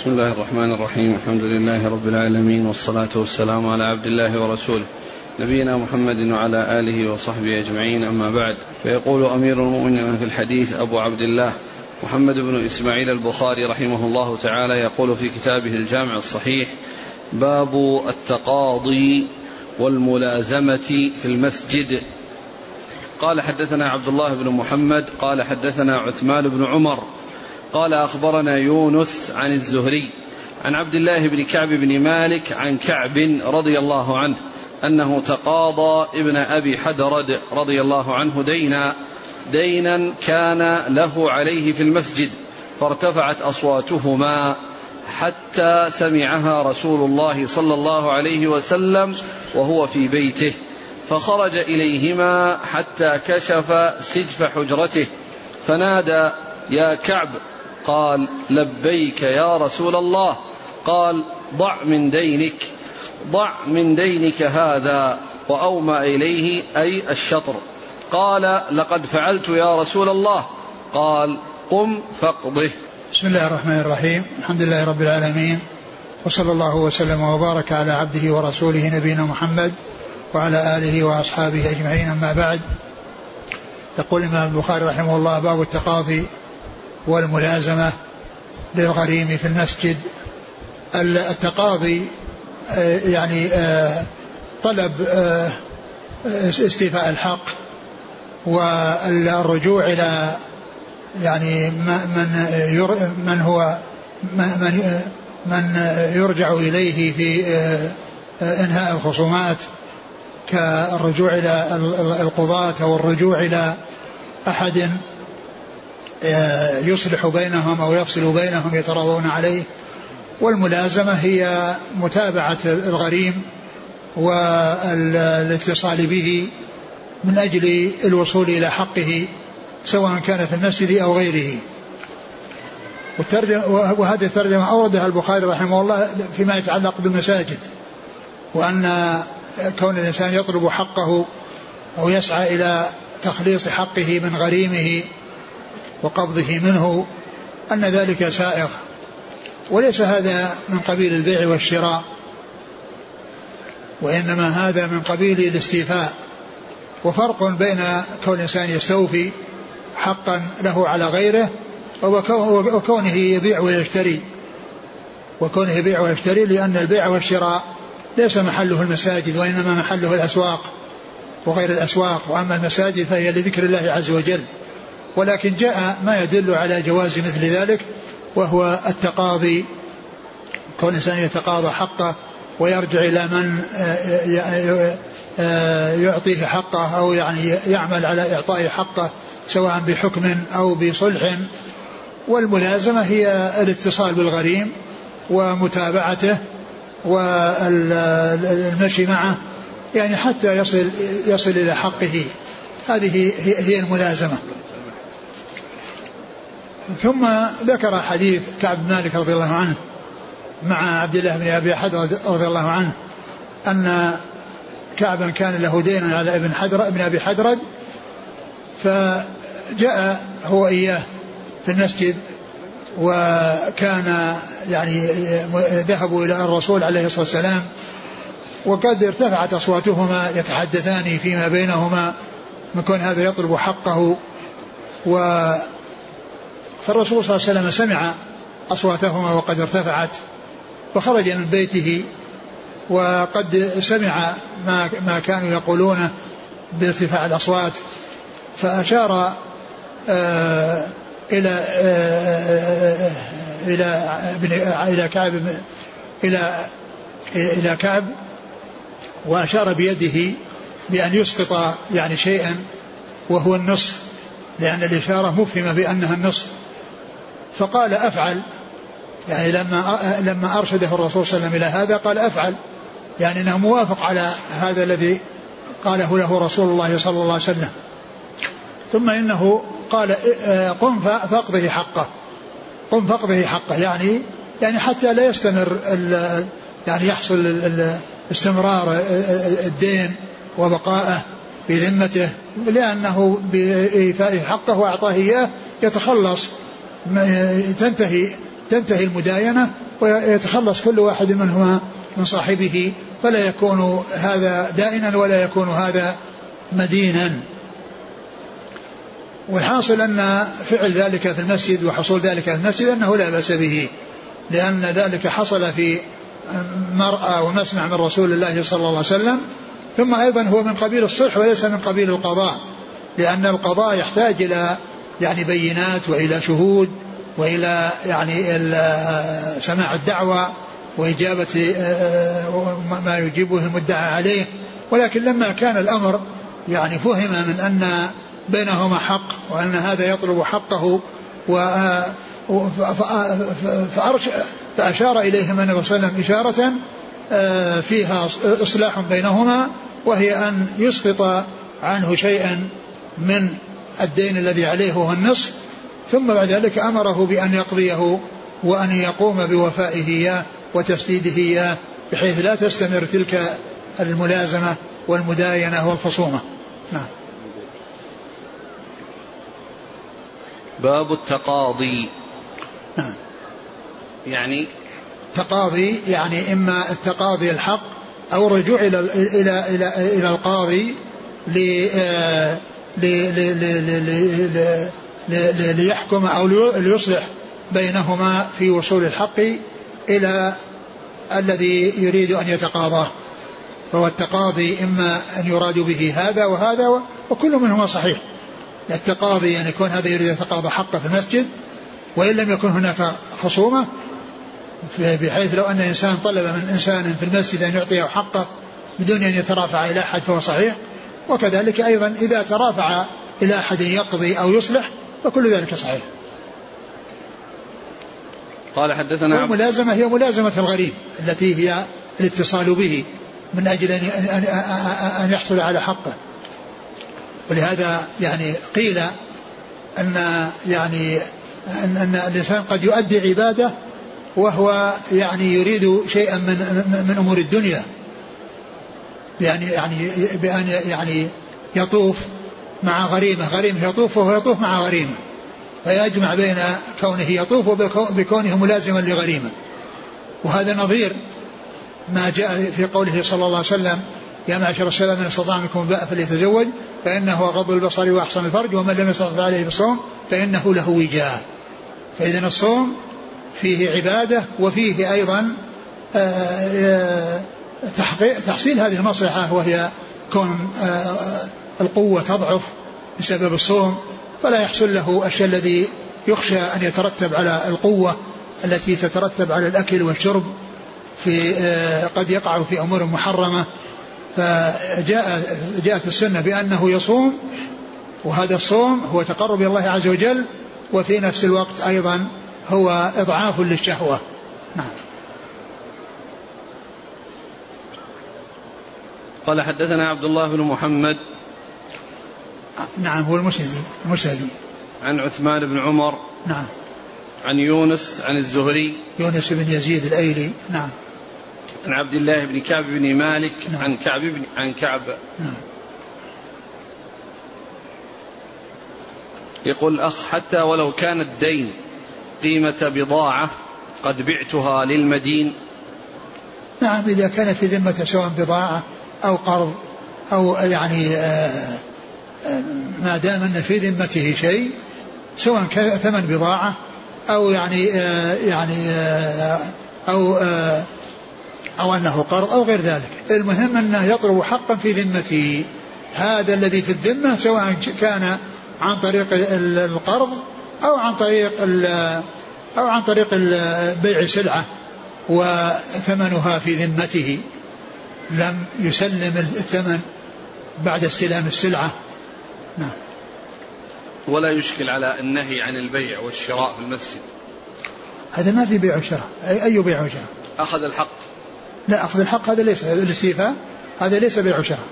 بسم الله الرحمن الرحيم. الحمد لله رب العالمين والصلاة والسلام على عبد الله ورسوله نبينا محمد وعلى آله وصحبه أجمعين. أما بعد فيقول أمير المؤمنين في الحديث أبو عبد الله محمد بن إسماعيل البخاري رحمه الله تعالى يقول في كتابه الجامع الصحيح باب التقاضي والملازمة في المسجد. قال حدثنا عبد الله بن محمد قال حدثنا عثمان بن عمر قال أخبرنا يونس عن الزهري عن عبد الله بن كعب بن مالك عن كعب رضي الله عنه أنه تقاضى ابن أبي حدرد رضي الله عنه دينا دينا كان له عليه في المسجد فارتفعت أصواتهما حتى سمعها رسول الله صلى الله عليه وسلم وهو في بيته فخرج إليهما حتى كشف سجف حجرته فنادى يا كعب قال لبيك يا رسول الله. قال ضع من دينك ضع من دينك هذا واومى إليه أي الشطر. قال لقد فعلت يا رسول الله. قال قم فاقضه. بسم الله الرحمن الرحيم. الحمد لله رب العالمين. وصلى الله وسلم وبارك على عبده ورسوله نبينا محمد وعلى آله وأصحابه أجمعين. أما بعد يقول الإمام البخاري رحمه الله باب التقاضي. والملازمة للغريم في المسجد. التقاضي آه، يعني آه، طلب آه، استيفاء الحق والرجوع إلى يعني من من هو من من يرجع إليه في إنهاء الخصومات كالرجوع إلى القضاة أو الرجوع إلى أحد. يصلح بينهم أو يفصل بينهم يتراضون عليه. والملازمة هي متابعة الغريم والاتصال به من أجل الوصول إلى حقه سواء كان في المسجد أو غيره. وهذه الترجمة أوردها البخاري رحمه الله فيما يتعلق بالمساجد وأن كون الإنسان يطلب حقه أو يسعى إلى تخليص حقه من غريمه وقبضه منه أن ذلك سائغ. وليس هذا من قبيل البيع والشراء وإنما هذا من قبيل الاستيفاء. وفرق بين كون الإنسان يستوفي حقا له على غيره وكونه يبيع ويشتري. وكونه يبيع ويشتري لأن البيع والشراء ليس محله المساجد وإنما محله الأسواق وغير الأسواق. وأما المساجد فهي لذكر الله عز وجل. ولكن جاء ما يدل على جواز مثل ذلك وهو التقاضي. كون الإنسان يتقاضى حقه ويرجع إلى من آه، يعطيه حقه أو يعني يعمل على إعطائه حقه سواء بحكم أو بصلح. والملازمة هي الاتصال بالغريم ومتابعته والمشي معه يعني حتى يصل يصل إلى حقه. هذه هي الملازمة. ثم ذكر حديث كعب بن مالك رضي الله عنه مع عبد الله بن أبي حدرد رضي الله عنه أن كعبا كان له دين على ابن حدر ابن أبي حدرد فجاء هو إياه في المسجد وكان يعني ذهبوا إلى الرسول عليه الصلاة والسلام وقد ارتفعت أصواتهما يتحدثان فيما بينهما من كون هذا يطلب حقه و فالرسول صلى الله عليه وسلم سمع أصواتهما وقد ارتفعت فخرج من بيته وقد سمع ما ما كانوا يقولونه بارتفاع الأصوات فأشار آه إلى آه إلى إلى كعب إلى إلى كعب وأشار بيده بأن يسقط يعني شيئا وهو النصف لأن الإشارة مفهمة بأنها النصف. فقال أفعل. يعني لما لما أرشده الرسول صلى الله عليه وسلم إلى هذا قال أفعل. يعني إنه موافق على هذا الذي قاله له رسول الله صلى الله عليه وسلم. ثم إنه قال قم فاقضه حقه. قم فاقضه حقه. يعني يعني حتى لا يستمر يعني يحصل استمرار الدين وبقائه في ذمته لأنه بإيفاء حقه وإعطاه إياه يتخلص تنتهي تنتهي المداينة ويتخلص كل واحد منهما من صاحبه فلا يكون هذا دائنا ولا يكون هذا مدينا. والحاصل أن فعل ذلك في المسجد وحصول ذلك في المسجد أنه لا بأس به لأن ذلك حصل في مرأى ومسمع من رسول الله صلى الله عليه وسلم. ثم أيضا هو من قبيل الصلح وليس من قبيل القضاء لأن القضاء يحتاج إلى يعني بينات وإلى شهود وإلى يعني سماع الدعوة وإجابة ما يجيبه المدعى عليه. ولكن لما كان الأمر يعني فهم من أن بينهما حق وأن هذا يطلب حقه و فأشار إليهما النبي صلى الله عليه وسلم إشارة آه، فيها إصلاح بينهما وهي أن يسقط عنه شيئا من الدين الذي عليه وهو النصف ثم بعد ذلك أمره بأن يقضيه وأن يقوم بوفائه إياه وتسديده إياه بحيث لا تستمر تلك الملازمة والمداينة والخصومة. نعم. باب التقاضي. نعم. يعني تقاضي يعني إما التقاضي الحق أو الرجوع إلى إلى إلى إلى القاضي ليحكم أو ليصلح بينهما في وصول الحق إلى الذي يريد أن يتقاضاه. فهو التقاضي إما أن يراد به هذا وهذا وكل منهما صحيح. التقاضي أن يكون هذا يريد يتقاضى حقه في المسجد وإن لم يكن هناك خصومة بحيث لو أن إنسان طلب من إنسان في المسجد أن يعطيه حقه بدون أن يترافع إلى أحد فهو صحيح. وكذلك أيضا إذا ترافع إلى أحد يقضي أو يصلح فكل ذلك صحيح. قال حدثنا والملازمة هي ملازمة الغريب التي هي الاتصال به من أجل أن, أن, يحصل على حقه. ولهذا يعني قيل أن يعني أن, أن الإنسان قد يؤدي عبادة وهو يعني يريد شيئا من من أمور الدنيا. يعني يعني بأن يعني يطوف مع غريمه، غريمه يطوف وهو يطوف مع غريمه. فيجمع بين كونه يطوف وبكونه ملازما لغريمه. وهذا نظير ما جاء في قوله صلى الله عليه وسلم يا معشر الشباب من استطاع منكم باء فليتزوج فإنه غض البصر وأحسن الفرج ومن لم يستطع عليه بالصوم فإنه له وجاء. فاذا الصوم فيه عبادة وفيه أيضا آه، آه، تحصيل هذه المصلحة وهي كون آه، القوة تضعف بسبب الصوم فلا يحصل له الشيء الذي يخشى أن يترتب على القوة التي تترتب على الأكل والشرب في قد يقع في أمور محرمة. فجاء جاءت السنة بأنه يصوم وهذا الصوم هو تقرب الله عز وجل وفي نفس الوقت أيضا هو إضعاف للشهوة. نعم. قال حدثنا عبد الله بن محمد. نعم هو المسندي المسندي عن عثمان بن عمر. نعم. عن يونس عن الزهري. يونس بن يزيد الأيلي. نعم. عن عبد الله بن كعب بن مالك. نعم. عن كعب بن عن كعب. نعم. يقول الأخ حتى ولو كان الدين قيمة بضاعة قد بعتها للمدين. نعم إذا كانت في ذمة سواء بضاعة أو قرض أو يعني آه، آه، ما دام أن في ذمته شيء سواء ثمن بضاعة أو يعني آه، يعني أو أو أنه قرض أو غير ذلك. المهم أنه يطلب حقا في ذمته. هذا الذي في الذمة سواء كان عن طريق القرض أو عن طريق أو عن طريق بيع سلعة وثمنها في ذمته. لم يسلم الثمن بعد استلام السلعة. نعم. ولا يشكل على النهي عن البيع والشراء في المسجد. هذا ما في بيع وشراء. أي, أي بيع وشراء؟ أخذ الحق. لا أخذ الحق هذا ليس الاستيفاء هذا ليس بيع وشراء.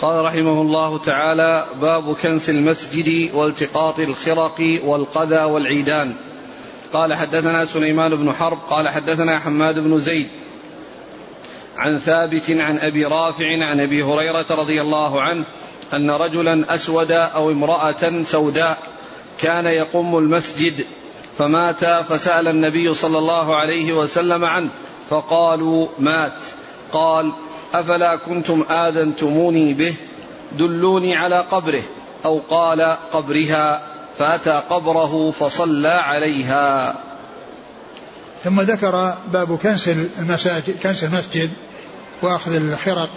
قال رحمه الله تعالى باب كنس المسجد والتقاط الخرق والقذى والعيدان. قال حدثنا سليمان بن حرب قال حدثنا حماد بن زيد عن ثابت عن أبي رافع عن أبي هريرة رضي الله عنه أن رجلا أسود أو امرأة سوداء كان يقوم المسجد فمات فسأل النبي صلى الله عليه وسلم عنه فقالوا مات. قال أفلا كنتم آذنتموني به؟ دلوني على قبره. أو قال قبرها. فأتى قبره فصلى عليها. ثم ذكر باب كنس المساجد كنس المسجد وأخذ الخرق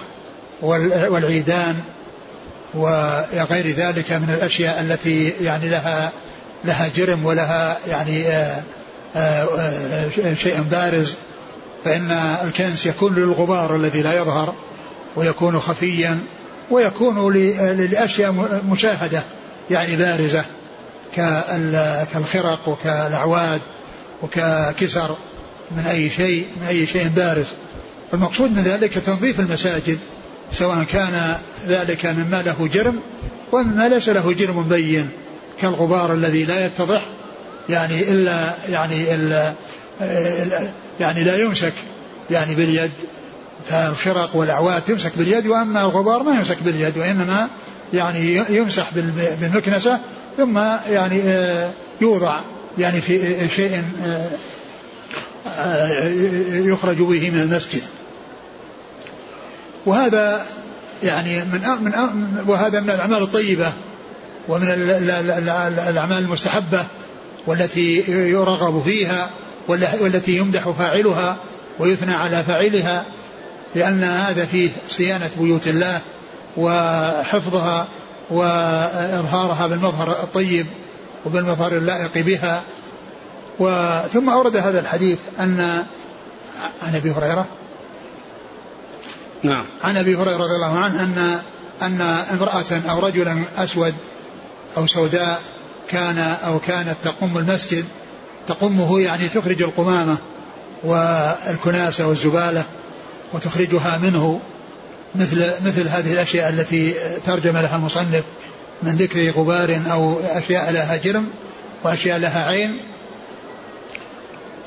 والعيدان وغير ذلك من الأشياء التي يعني لها لها جرم ولها يعني آه، آآ آه، شيء بارز. فإن الكنس يكون للغبار الذي لا يظهر ويكون خفيا ويكون للأشياء مشاهدة يعني بارزة كالخرق وكالأعواد. وككسر من أي شيء من أي شيء بارز. المقصود من ذلك تنظيف المساجد سواء كان ذلك مما له جرم ومما ليس له جرم بين كالغبار الذي لا يتضح يعني إلا يعني إلا يعني لا يمسك يعني باليد. فالخرق والأعواد تمسك باليد وأما الغبار ما يمسك باليد وإنما يعني يمسح بالمكنسة ثم يعني آه، يوضع. يعني في شيء يخرج به من المسجد. وهذا يعني من من وهذا من الأعمال الطيبة ومن الأعمال المستحبة والتي يرغب فيها والتي يمدح فاعلها ويثنى على فاعلها لأن هذا فيه صيانة بيوت الله وحفظها وإظهارها بالمظهر الطيب. وبالمظهر اللائق بها. ثم أورد هذا الحديث أن عن أبي هريرة. نعم. عن أبي هريرة رضي الله عنه أن أن امرأة أو رجلا أسود أو سوداء كان أو كانت تقوم المسجد تقمه يعني تخرج القمامة والكناسة والزبالة وتخرجها منه مثل مثل هذه الأشياء التي ترجم لها المصنف. من ذكر غبار أو أشياء لها جرم وأشياء لها عين.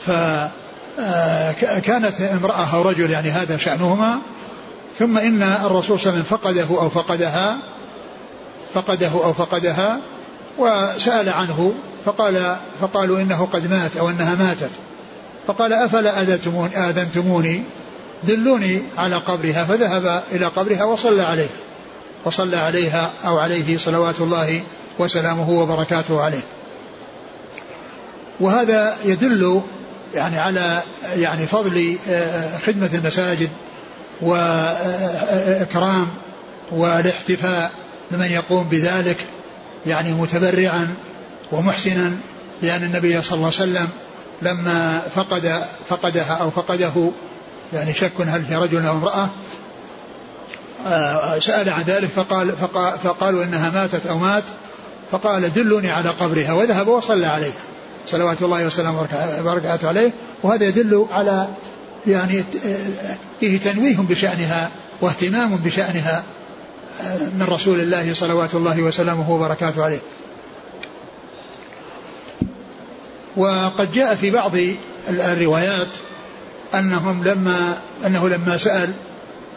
فكانت امرأة أو رجل يعني هذا شأنهما. ثم إن الرسول صلى الله عليه وسلم فقده أو فقدها فقده أو فقدها وسأل عنه فقال فقالوا إنه قد مات أو أنها ماتت. فقال أفلا آذنتموني؟ دلوني على قبرها فذهب إلى قبرها وصلى عليه. وصلى عليها أو عليه صلوات الله وسلامه وبركاته عليه. وهذا يدل يعني على يعني فضل آه، خدمة المساجد وإكرام والاحتفاء بمن يقوم بذلك يعني متبرعا ومحسنا لأن النبي صلى الله عليه وسلم لما فقد فقدها أو فقده يعني شك هل هي رجل أو امرأة آه، سأل عن ذلك فقال فقالوا إنها ماتت أو مات فقال دلوني على قبرها وذهب وصلى عليه صلوات الله وسلامه وبركاته عليه. وهذا يدل على يعني فيه تنويه بشأنها واهتمام بشأنها آه، من رسول الله صلوات الله وسلامه وبركاته عليه. وقد جاء في بعض الروايات أنهم لما أنه لما سأل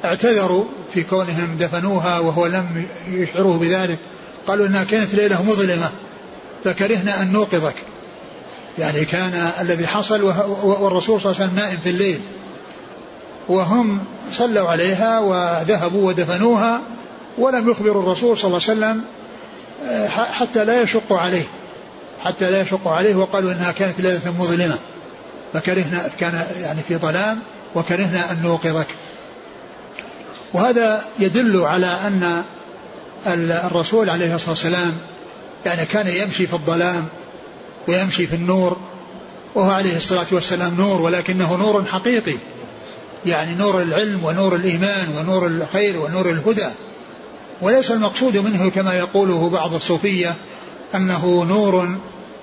اعتذروا في كونهم دفنوها وهو لم يشعروه بذلك. قالوا إنها كانت ليلة مظلمة فكرهنا أن نوقظك. يعني كان الذي حصل والرسول صلى الله عليه وسلم نائم في الليل. وهم صلوا عليها وذهبوا ودفنوها ولم يخبروا الرسول صلى الله عليه وسلم آه، حتى لا يشق عليه حتى لا يشق عليه وقالوا إنها كانت ليلة مظلمة. فكرهنا كان يعني في ظلام وكرهنا أن نوقظك. وهذا يدل على أن الرسول عليه الصلاة والسلام يعني كان يمشي في الظلام ويمشي في النور وهو عليه الصلاة والسلام نور ولكنه نور حقيقي يعني نور العلم ونور الإيمان ونور الخير ونور الهدى. وليس المقصود منه كما يقوله بعض الصوفية أنه نور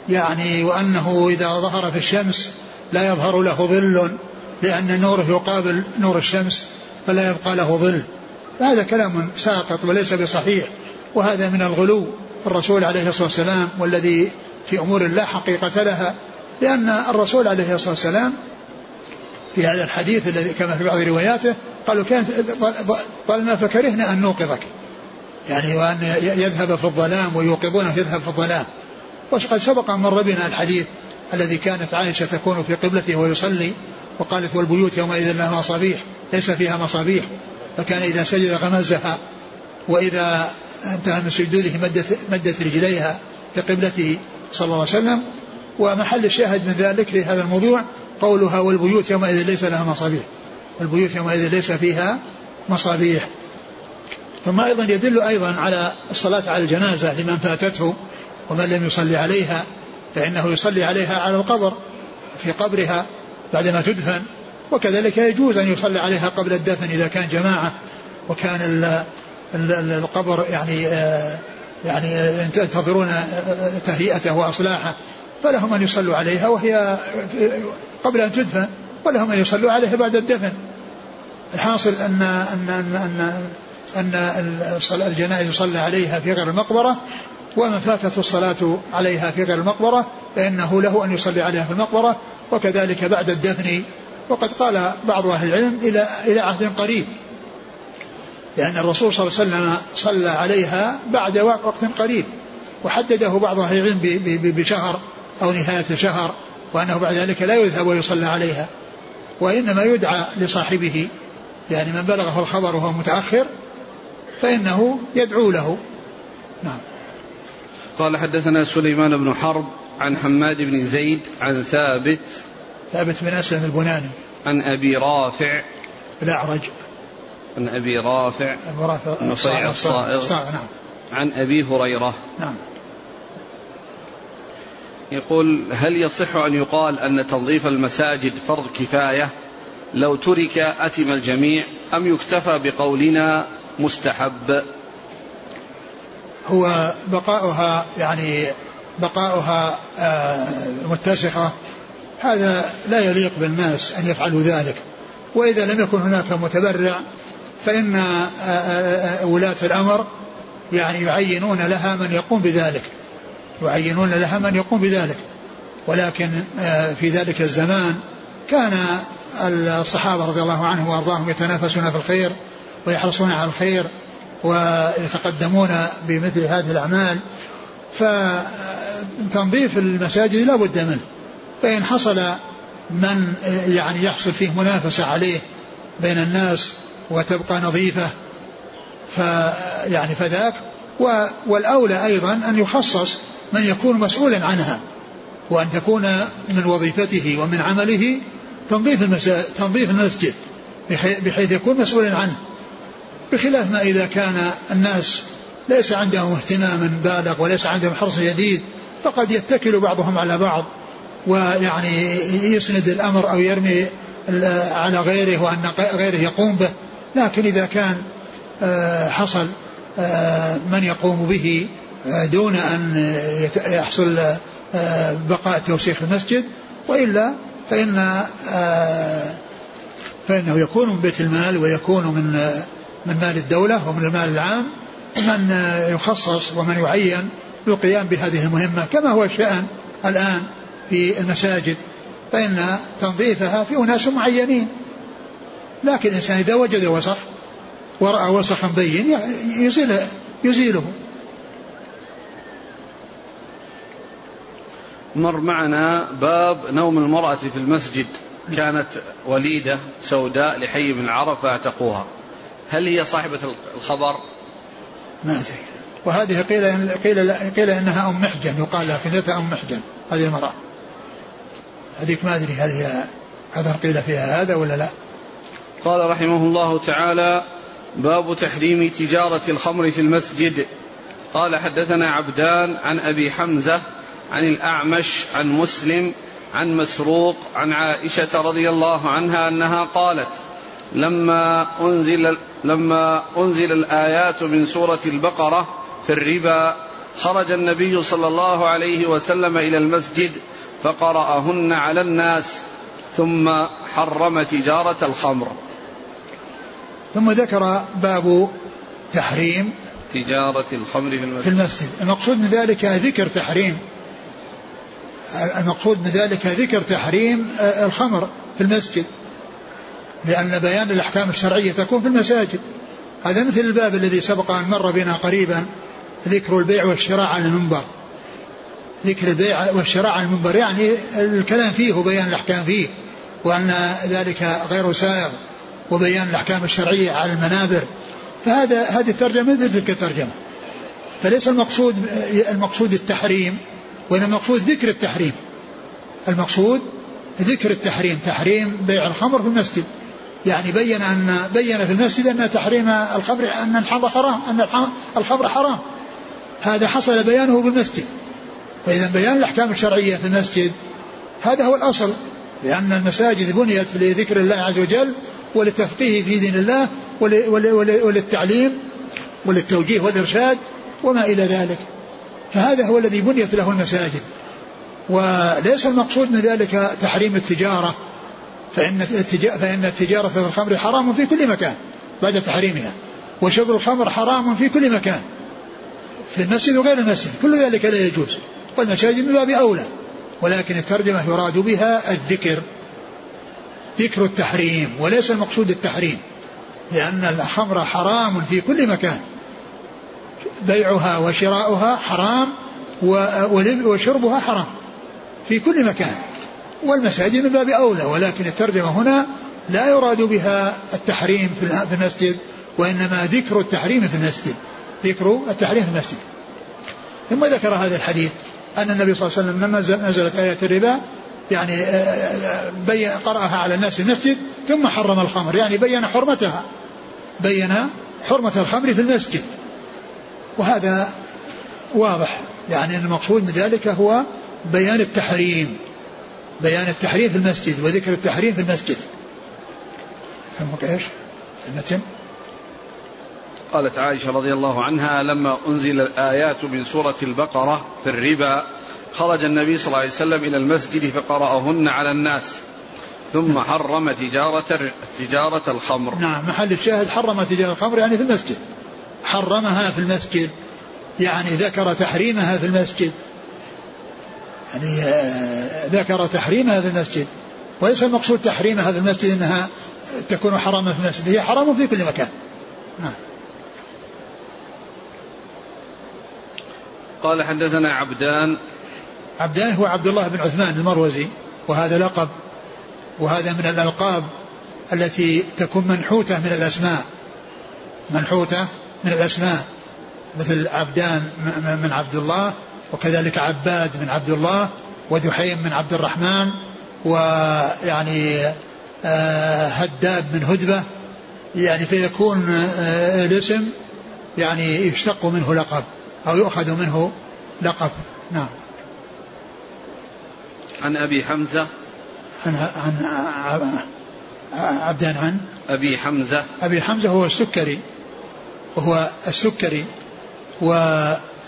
يعني وأنه إذا ظهر في الشمس لا يظهر له ظل لأن نوره يقابل نور الشمس. فلا يبقى له ظل. هذا كلام ساقط وليس بصحيح وهذا من الغلو في الرسول عليه الصلاة والسلام والذي في أمور لا حقيقة لها لأن الرسول عليه الصلاة والسلام في هذا الحديث الذي كما في بعض رواياته قالوا كانت ظلمة فكرهنا أن نوقظك. يعني وأن يذهب في الظلام ويوقظونه يذهب في الظلام. وقد سبق أن مر بنا الحديث الذي كانت عائشة تكون في قبلته ويصلي وقالت والبيوت يومئذ لها مصابيح ليس فيها مصابيح. فكان إذا سجد غمزها وإذا انتهى من سجوده مدت, مدت رجليها في قبلته صلى الله عليه وسلم. ومحل الشاهد من ذلك في هذا الموضوع قولها والبيوت يومئذ ليس لها مصابيح. البيوت يومئذ ليس فيها مصابيح. ثم أيضا يدل أيضا على الصلاة على الجنازة لمن فاتته ومن لم يصلي عليها. فإنه يصلي عليها على القبر في قبرها بعدما تدفن وكذلك يجوز أن يصلي عليها قبل الدفن إذا كان جماعة وكان القبر يعني آه، يعني ينتظرون تهيئته وأصلاحه فلهم أن يصلوا عليها وهي قبل أن تدفن ولهم أن يصلوا عليها بعد الدفن. الحاصل أن أن أن أن, أن الجنائز يصلى عليها في غير المقبرة ومن فاتته الصلاة عليها في غير المقبرة فإنه له أن يصلي عليها في المقبرة وكذلك بعد الدفن. وقد قال بعض أهل العلم إلى إلى عهد قريب لأن الرسول صلى الله عليه وسلم صلى عليها بعد وقت قريب وحدده بعض أهل العلم بشهر أو نهاية شهر وأنه بعد ذلك لا يذهب ويصلى عليها وإنما يدعى لصاحبه يعني من بلغه الخبر وهو متأخر فإنه يدعو له. نعم. قال حدثنا سليمان بن حرب عن حماد بن زيد عن ثابت ثابت بن أسلم البناني. عن أبي رافع الأعرج. عن أبي رافع أبو رافع نصيع الصائغ. نعم. عن أبي هريرة. نعم. يقول هل يصح أن يقال أن تنظيف المساجد فرض كفاية لو ترك أتم الجميع أم يكتفى بقولنا مستحب؟ هو بقاؤها يعني بقاؤها آه، متسخة. هذا لا يليق بالناس أن يفعلوا ذلك. وإذا لم يكن هناك متبرع فإن آه، آه، ولاة الأمر يعني يعينون لها من يقوم بذلك. يعينون لها من يقوم بذلك. ولكن في ذلك الزمان كان الصحابة رضي الله عنهم وأرضاهم يتنافسون في الخير ويحرصون على الخير. ويتقدمون بمثل هذه الأعمال فتنظيف المساجد لا بد منه فإن حصل من يعني يحصل فيه منافسة عليه بين الناس وتبقى نظيفة فيعني فذاك والأولى أيضا أن يخصص من يكون مسؤولا عنها وأن تكون من وظيفته ومن عمله تنظيف تنظيف المسجد بحيث يكون مسؤولا عنه. بخلاف ما إذا كان الناس ليس عندهم اهتمام بالغ وليس عندهم حرص جديد فقد يتكل بعضهم على بعض ويعني يسند الأمر أو يرمي على غيره وأن غيره يقوم به. لكن إذا كان آه، حصل آه، من يقوم به آه، دون أن يحصل بقاء توسيخ المسجد وإلا فإن فإنه يكون من بيت المال ويكون من من مال الدولة ومن المال العام من يخصص ومن يعين للقيام بهذه المهمة كما هو الشأن الآن في المساجد فإن تنظيفها في أناس معينين. لكن الإنسان إذا وجد وسخ ورأى وسخا بين يزيل يزيله. مر معنا باب نوم المرأة في المسجد. كانت وليدة سوداء لحي من العرب فاعتقوها هل هي صاحبة الخبر؟ ما أدري وهذه قيل قيل قيل إنها أم محجن يقال لها كنيتها أم محجن هذه المرأة هذيك ما أدري هل هي هذا قيل فيها هذا ولا لا؟ قال رحمه الله تعالى باب تحريم تجارة الخمر في المسجد قال حدثنا عبدان عن أبي حمزة عن الأعمش عن مسلم عن مسروق عن عائشة رضي الله عنها أنها قالت لما أنزل لما أنزل الآيات من سورة البقرة في الربا خرج النبي صلى الله عليه وسلم إلى المسجد فقرأهن على الناس ثم حرم تجارة الخمر. ثم ذكر باب تحريم تجارة الخمر في المسجد, في المسجد. المقصود من ذلك ذكر تحريم. المقصود من ذلك ذكر تحريم الخمر في المسجد. لأن بيان الأحكام الشرعية تكون في المساجد. هذا مثل الباب الذي سبق أن مر بنا قريبا ذكر البيع والشراء على المنبر. ذكر البيع والشراء على المنبر يعني الكلام فيه وبيان الأحكام فيه وأن ذلك غير سائغ وبيان الأحكام الشرعية على المنابر. فهذا هذه الترجمة مثل تلك الترجمة. فليس المقصود المقصود التحريم وإنما المقصود ذكر التحريم. المقصود ذكر التحريم تحريم بيع الخمر في المسجد. يعني بين أن بين في المسجد أن تحريم الخمر أن الحمر حرام أن الخمر حرام. هذا حصل بيانه بالمسجد فإذا بيان الأحكام الشرعية في المسجد هذا هو الأصل. لأن المساجد بنيت لذكر الله عز وجل وللتفقيه في دين الله وللتعليم وللتوجيه والإرشاد وما إلى ذلك. فهذا هو الذي بنيت له المساجد. وليس المقصود من ذلك تحريم التجارة. فإن فإن التجارة في الخمر حرام في كل مكان بعد تحريمها. وشرب الخمر حرام في كل مكان. في المسجد وغير المسجد كل ذلك لا يجوز. والمساجد من باب أولى. ولكن الترجمة يراد بها الذكر. ذكر التحريم وليس المقصود التحريم. لأن الخمر حرام في كل مكان. بيعها وشراؤها حرام وشربها حرام. في كل مكان. والمساجد من باب أولى ولكن الترجمة هنا لا يراد بها التحريم في المسجد وإنما ذكر التحريم في المسجد ذكر التحريم في المسجد. ثم ذكر هذا الحديث أن النبي صلى الله عليه وسلم لما نزلت آية الربا يعني آه، آه، بين قرأها على الناس في المسجد ثم حرم الخمر يعني بين حرمتها بين حرمة الخمر في المسجد. وهذا واضح يعني المقصود من ذلك هو بيان التحريم. بيان التحريم في المسجد وذكر التحريم في المسجد. فهمك إيش؟ المتن قالت عائشة رضي الله عنها لما أنزل الآيات من سورة البقرة في الربا خرج النبي صلى الله عليه وسلم إلى المسجد فقرأهن على الناس. ثم حرم تجارة تجارة الخمر. نعم محل الشاهد حرم تجارة الخمر يعني في المسجد. حرمها في المسجد يعني ذكر تحريمها في المسجد. يعني آه، ذكر تحريمها في المسجد. وليس المقصود تحريمها في المسجد إنها تكون حراما في المسجد هي حرام في كل مكان. نعم. قال حدثنا عبدان. عبدان هو عبد الله بن عثمان المروزي وهذا لقب وهذا من الألقاب التي تكون منحوتة من الأسماء. منحوتة من الأسماء مثل عبدان من عبد الله وكذلك عباد من عبد الله ودحيم من عبد الرحمن ويعني آه، هداب من هدبة. يعني فيكون آه، الاسم يعني يشتق منه لقب أو يؤخذ منه لقب. نعم. عن أبي حمزة. عن عن عبدان عن أبي حمزة. أبي حمزة هو السكري وهو السكري.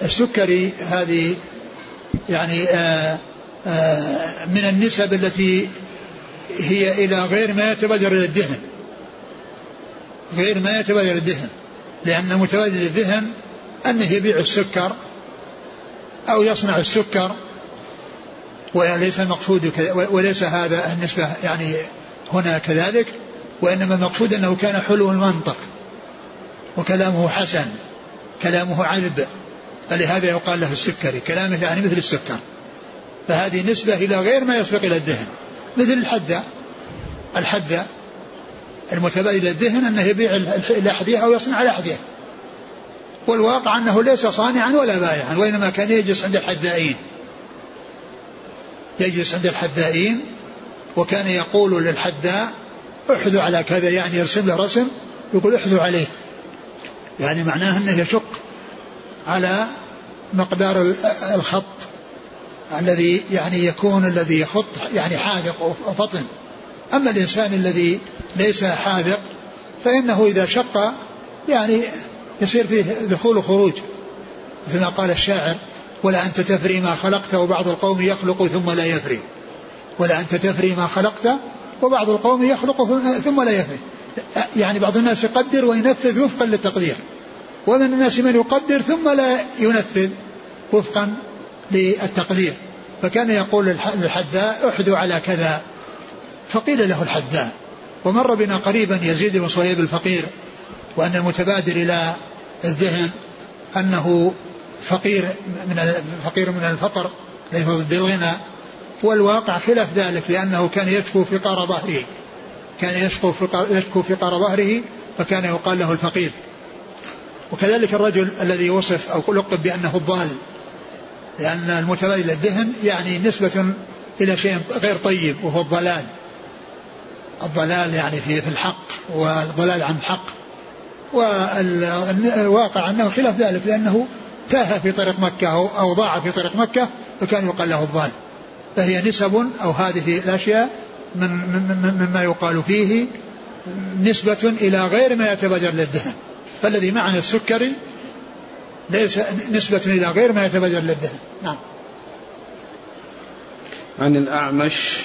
والسكري هذه يعني آآ آآ من النسب التي هي إلى غير ما يتبادر إلى الذهن غير ما يتبادر الذهن لأن متبادر الذهن أنه يبيع السكر أو يصنع السكر وليس المقصود وليس هذا النسبة يعني هنا كذلك وإنما المقصود أنه كان حلو المنطق وكلامه حسن كلامه عذب فلهذا يقال له السكري كلامه يعني مثل السكر. فهذه نسبة إلى غير ما يسبق إلى الدهن مثل الحدة الحدة المتبادل إلى الذهن أنه يبيع الأحذية أو يصنع الأحذية والواقع أنه ليس صانعا ولا بائعا وإنما كان يجلس عند الحذائين. يجلس عند الحذائين وكان يقول للحذاء احذو على كذا. يعني يرسم له رسم يقول احذو عليه. يعني معناه أنه يشق. على مقدار الخط الذي يعني يكون الذي يخط يعني حاذق وفطن أما الإنسان الذي ليس حاذق فإنه إذا شق يعني يصير فيه دخول وخروج. مثل ما قال الشاعر ولا أنت تفري ما خلقت وبعض القوم يخلق ثم لا يفري. ولا أنت تفري ما خلقت وبعض القوم يخلق ثم لا يفري. يعني بعض الناس يقدر وينفذ وفقا للتقدير. ومن الناس من يقدر ثم لا ينفذ وفقا للتقدير. فكان يقول للحذاء احذو على كذا فقيل له الحذاء. ومر بنا قريبا يزيد بن صهيب الفقير وأن المتبادر إلى الذهن أنه فقير من فقير من الفقر ليس ضد الغنى. والواقع خلاف ذلك لأنه كان يشكو فقار ظهره. كان يشكو فقار, يشكو ظهره فكان يقال له الفقير. وكذلك الرجل الذي وصف أو لقب بأنه الضال لأن المتبادل الذهن يعني نسبة إلى شيء غير طيب وهو الضلال. الضلال يعني في في الحق والضلال عن الحق والواقع أنه خلاف ذلك لأنه تاه في طريق مكة أو ضاع في طريق مكة فكان يقال له الضال. فهي نسب أو هذه الأشياء من مما يقال فيه نسبة إلى غير ما يتبادر للذهن. فالذي معنى السكري ليس نسبة إلى غير ما يتبادر للذهن نعم. عن الأعمش.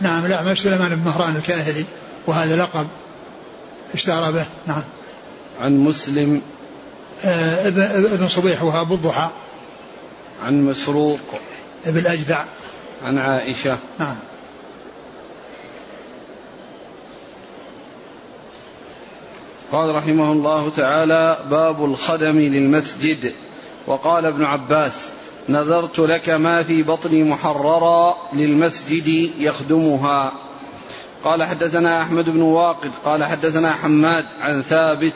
نعم الأعمش سليمان بن مهران الكاهلي وهذا لقب اشتهر به. نعم. عن مسلم. آه ابن, ابن صبيح وهاب الضحى. عن مسروق. ابن أجدع عن عائشة. نعم. قال رحمه الله تعالى باب الخدم للمسجد. وقال ابن عباس نذرت لك ما في بطني محررا للمسجد يخدمها. قال حدثنا أحمد بن واقد قال حدثنا حماد عن ثابت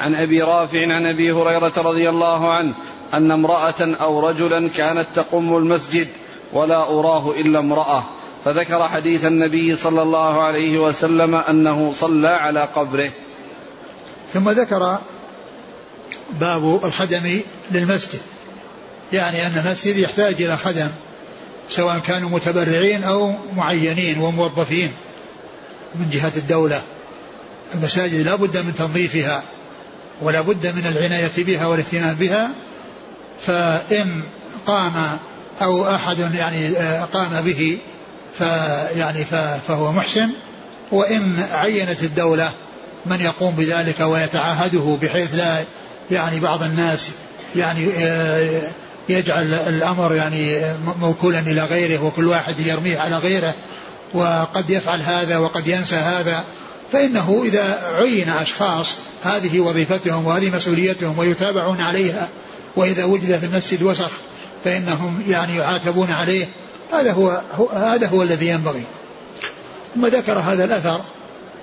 عن أبي رافع عن أبي هريرة رضي الله عنه أن امرأة أو رجلا كانت تقم المسجد ولا أراه إلا امرأة. فذكر حديث النبي صلى الله عليه وسلم أنه صلى على قبره. ثم ذكر باب الخدم للمسجد. يعني أن المسجد يحتاج إلى خدم سواء كانوا متبرعين أو معينين وموظفين من جهة الدولة. المساجد لا بد من تنظيفها ولا بد من العناية بها والاهتمام بها فإن قام أو أحد يعني آه، قام به فيعني فهو محسن. وإن عينت الدولة من يقوم بذلك ويتعاهده بحيث لا يعني بعض الناس يعني آه، يجعل الأمر يعني موكولا إلى غيره وكل واحد يرميه على غيره وقد يفعل هذا وقد ينسى هذا. فإنه إذا عين أشخاص هذه وظيفتهم وهذه مسؤوليتهم ويتابعون عليها وإذا وجد في المسجد وسخ فإنهم يعني يعاتبون عليه هذا هو هذا هو الذي ينبغي. ثم ذكر هذا الأثر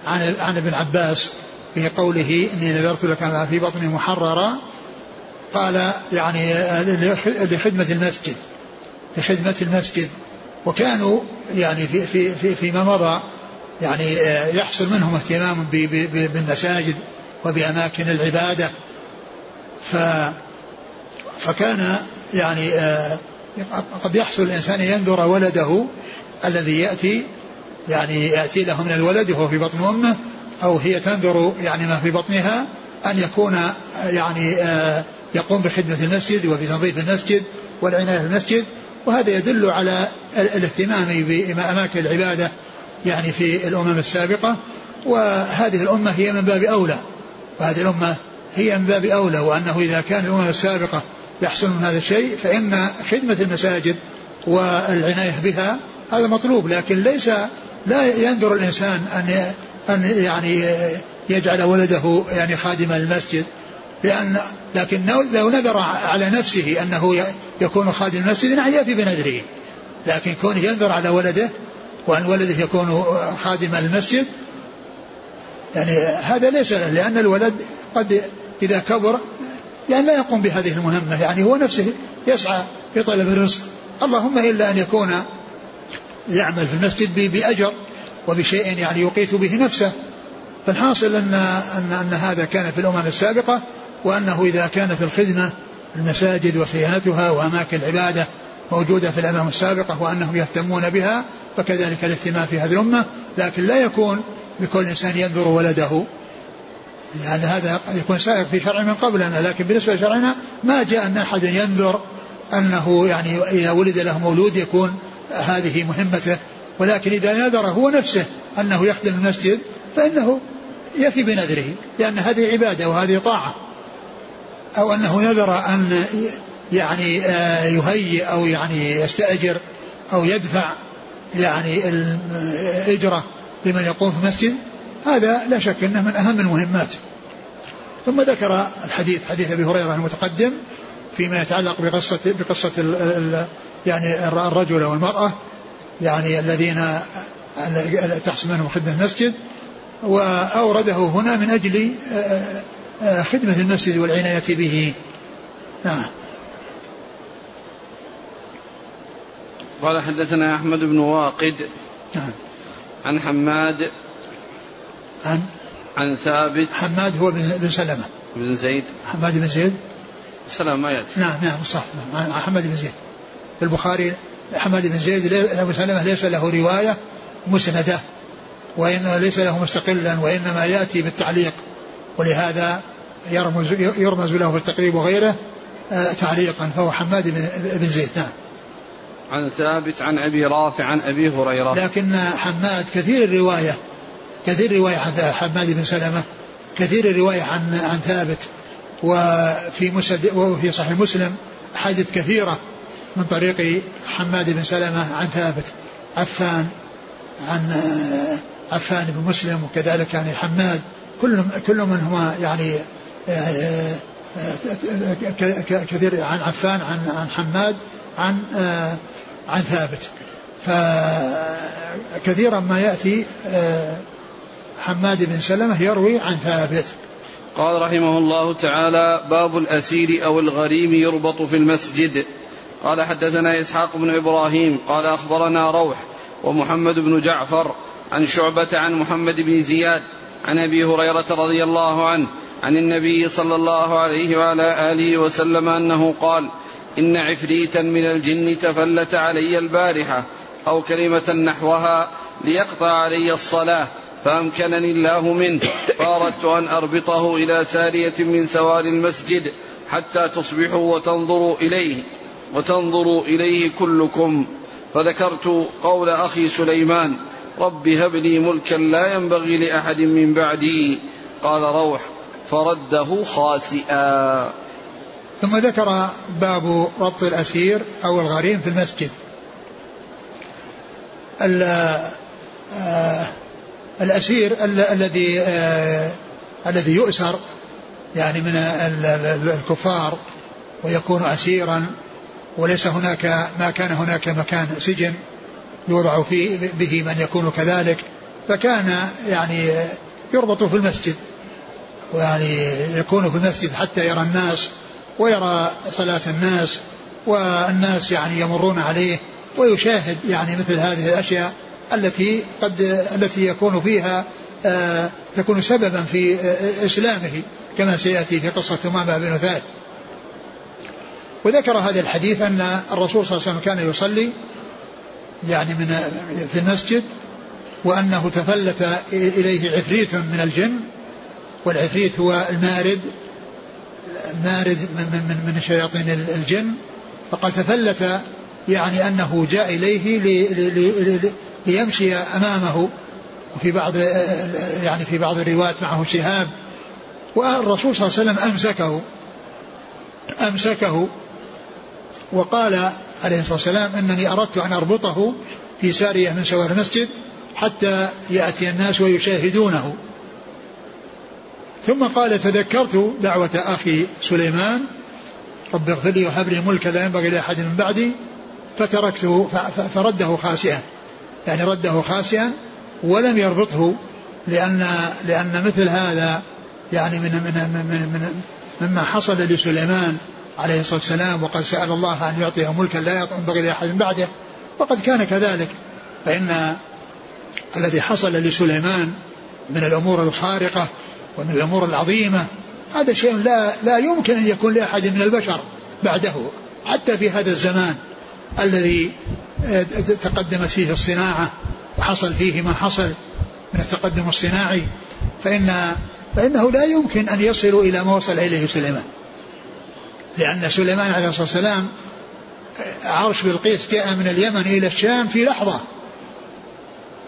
عن عن ابن عباس في قوله إني نذرت لك ما في بطني محررا. قال يعني لخدمة المسجد لخدمة المسجد. وكانوا يعني في في في فيما مضى يعني يحصل منهم اهتمام بالمساجد وبأماكن العبادة. ف فكان يعني قد يحصل الإنسان ينذر ولده الذي يأتي يعني يأتي له من الولد وهو في بطن أمه أو هي تنذر يعني ما في بطنها أن يكون يعني يقوم بخدمة المسجد وبتنظيف المسجد والعناية بالمسجد. وهذا يدل على الاهتمام بأماكن العبادة يعني في الأمم السابقة. وهذه الأمة هي من باب أولى. وهذه الأمة هي من باب أولى وأنه إذا كان الأمم السابقة يحصل من هذا الشيء فإن خدمة المساجد والعناية بها هذا مطلوب لكن ليس لا ينظر الإنسان أن أن يعني يجعل ولده يعني خادما المسجد لأن لكن لو نذر على نفسه أنه يكون خادم المسجد نعم يأتي بنذره. لكن كونه ينذر على ولده وأن ولده يكون خادم المسجد يعني هذا ليس له لأن الولد قد إذا كبر يعني لا يقوم بهذه المهمة يعني هو نفسه يسعى في طلب الرزق. اللهم إلا أن يكون يعمل في المسجد بأجر وبشيء يعني يقيت به نفسه. فالحاصل أن, أن, أن هذا كان في الأمم السابقة وأنه إذا كانت الخدمة المساجد وصيانتها وأماكن العبادة موجودة في الأمم السابقة وأنهم يهتمون بها فكذلك الاهتمام في هذه الأمة. لكن لا يكون بكل إنسان ينظر ولده. لأن هذا يكون سائر في شرع من قبلنا لكن بالنسبة لشرعنا ما جاء أن أحد ينذر أنه يعني إذا ولد له مولود يكون هذه مهمته ولكن إذا نذر هو نفسه أنه يخدم المسجد فإنه يفي بنذره لأن هذه عبادة وهذه طاعة. أو أنه نذر أن يعني آه، يهيئ أو يعني يستأجر أو يدفع يعني الإجرة لمن يقوم في المسجد هذا لا شك أنه من أهم المهمات. ثم ذكر الحديث حديث أبي هريرة المتقدم فيما يتعلق بقصة بقصة ال ال يعني الرجل والمرأة يعني الذين تحصل منهم خدمة المسجد وأورده هنا من أجل آه، آه، خدمة المسجد والعناية به. نعم. قال حدثنا أحمد بن واقد نعم. عن حماد عن؟ عن ثابت حماد هو بن سلمة. بن زيد. حماد بن زيد. سلام ما يأتي. نعم نعم صح. نعم حماد بن زيد. في البخاري حماد بن زيد أبو سلمة ليس له رواية مسندة وإنه ليس له مستقلا وإنما يأتي بالتعليق ولهذا يرمز, يرمز له في التقريب وغيره آه، تعليقا فهو حماد بن زيد. نعم. عن ثابت عن أبي رافع عن أبي هريرة. لكن حماد كثير الرواية كثير الرواية عن حماد بن سلمة كثير الرواية عن عن ثابت. وفي مسد وفي صحيح مسلم أحاديث كثيرة من طريق حماد بن سلمة عن ثابت عفان عن آه، عفان بن مسلم وكذلك يعني حماد كل كل منهما يعني آه، آه، كثير عن عفان عن عن حماد عن عن ثابت. فكثيرا ما يأتي حماد بن سلمة يروي عن ثابت. قال رحمه الله تعالى باب الأسير أو الغريم يربط في المسجد. قال حدثنا إسحاق بن إبراهيم. قال أخبرنا روح ومحمد بن جعفر عن شعبة عن محمد بن زياد عن أبي هريرة رضي الله عنه عن النبي صلى الله عليه وعلى آله وسلم أنه قال إن عفريتا من الجن تفلت علي البارحة أو كلمة نحوها ليقطع علي الصلاة فأمكنني الله منه. فأردت أن أربطه إلى ساريه من سوار المسجد حتى تصبحوا وتنظروا إليه وتنظروا إليه كلكم. فذكرت قول أخي سليمان رب هب لي ملكا لا ينبغي لأحد من بعدي. قال روح فرده خاسئا. ثم ذكر باب ربط الأسير أو الغريم في المسجد. الأسير الذي آه، الذي يؤسر يعني من الكفار ويكون اسيرا وليس هناك ما كان هناك مكان سجن يوضع فيه به من يكون كذلك. فكان يعني يربط في المسجد ويعني يكون في المسجد حتى يرى الناس ويرى صلاة الناس والناس يعني يمرون عليه ويشاهد يعني مثل هذه الأشياء. التي قد التي يكون فيها آه تكون سببا في آه إسلامه كما سيأتي في قصة أمامة بن ثال وذكر هذا الحديث أن الرسول صلى الله عليه وسلم كان يصلي يعني من في المسجد وأنه تفلت إليه عفريت من الجن والعفريت هو المارد المارد من, من, من شياطين الجن فقد تفلت يعني أنه جاء إليه لي لي لي ليمشي أمامه وفي بعض يعني في بعض الروايات معه شهاب. والرسول صلى الله عليه وسلم أمسكه أمسكه وقال عليه الصلاة والسلام أنني أردت أن أربطه في سارية من سوار المسجد حتى يأتي الناس ويشاهدونه. ثم قال تذكرت دعوة أخي سليمان رب اغفر لي وهب لي ملكا لا ينبغي لأحد من بعدي. فتركته فرده خاسئا. يعني رده خاسئا ولم يربطه لأن لأن مثل هذا يعني من من من, من مما حصل لسليمان عليه الصلاة والسلام وقد سأل الله أن يعطيه ملكا لا ينبغي لأحد بعده. وقد كان كذلك. فإن الذي حصل لسليمان من الأمور الخارقة ومن الأمور العظيمة هذا شيء لا لا يمكن أن يكون لأحد من البشر بعده حتى في هذا الزمان. الذي تقدمت فيه الصناعة وحصل فيه ما حصل من التقدم الصناعي فإن فإنه لا يمكن أن يصلوا إلى ما وصل إليه سليمان. لأن سليمان عليه الصلاة والسلام عرش بلقيس جاء من اليمن إلى الشام في لحظة.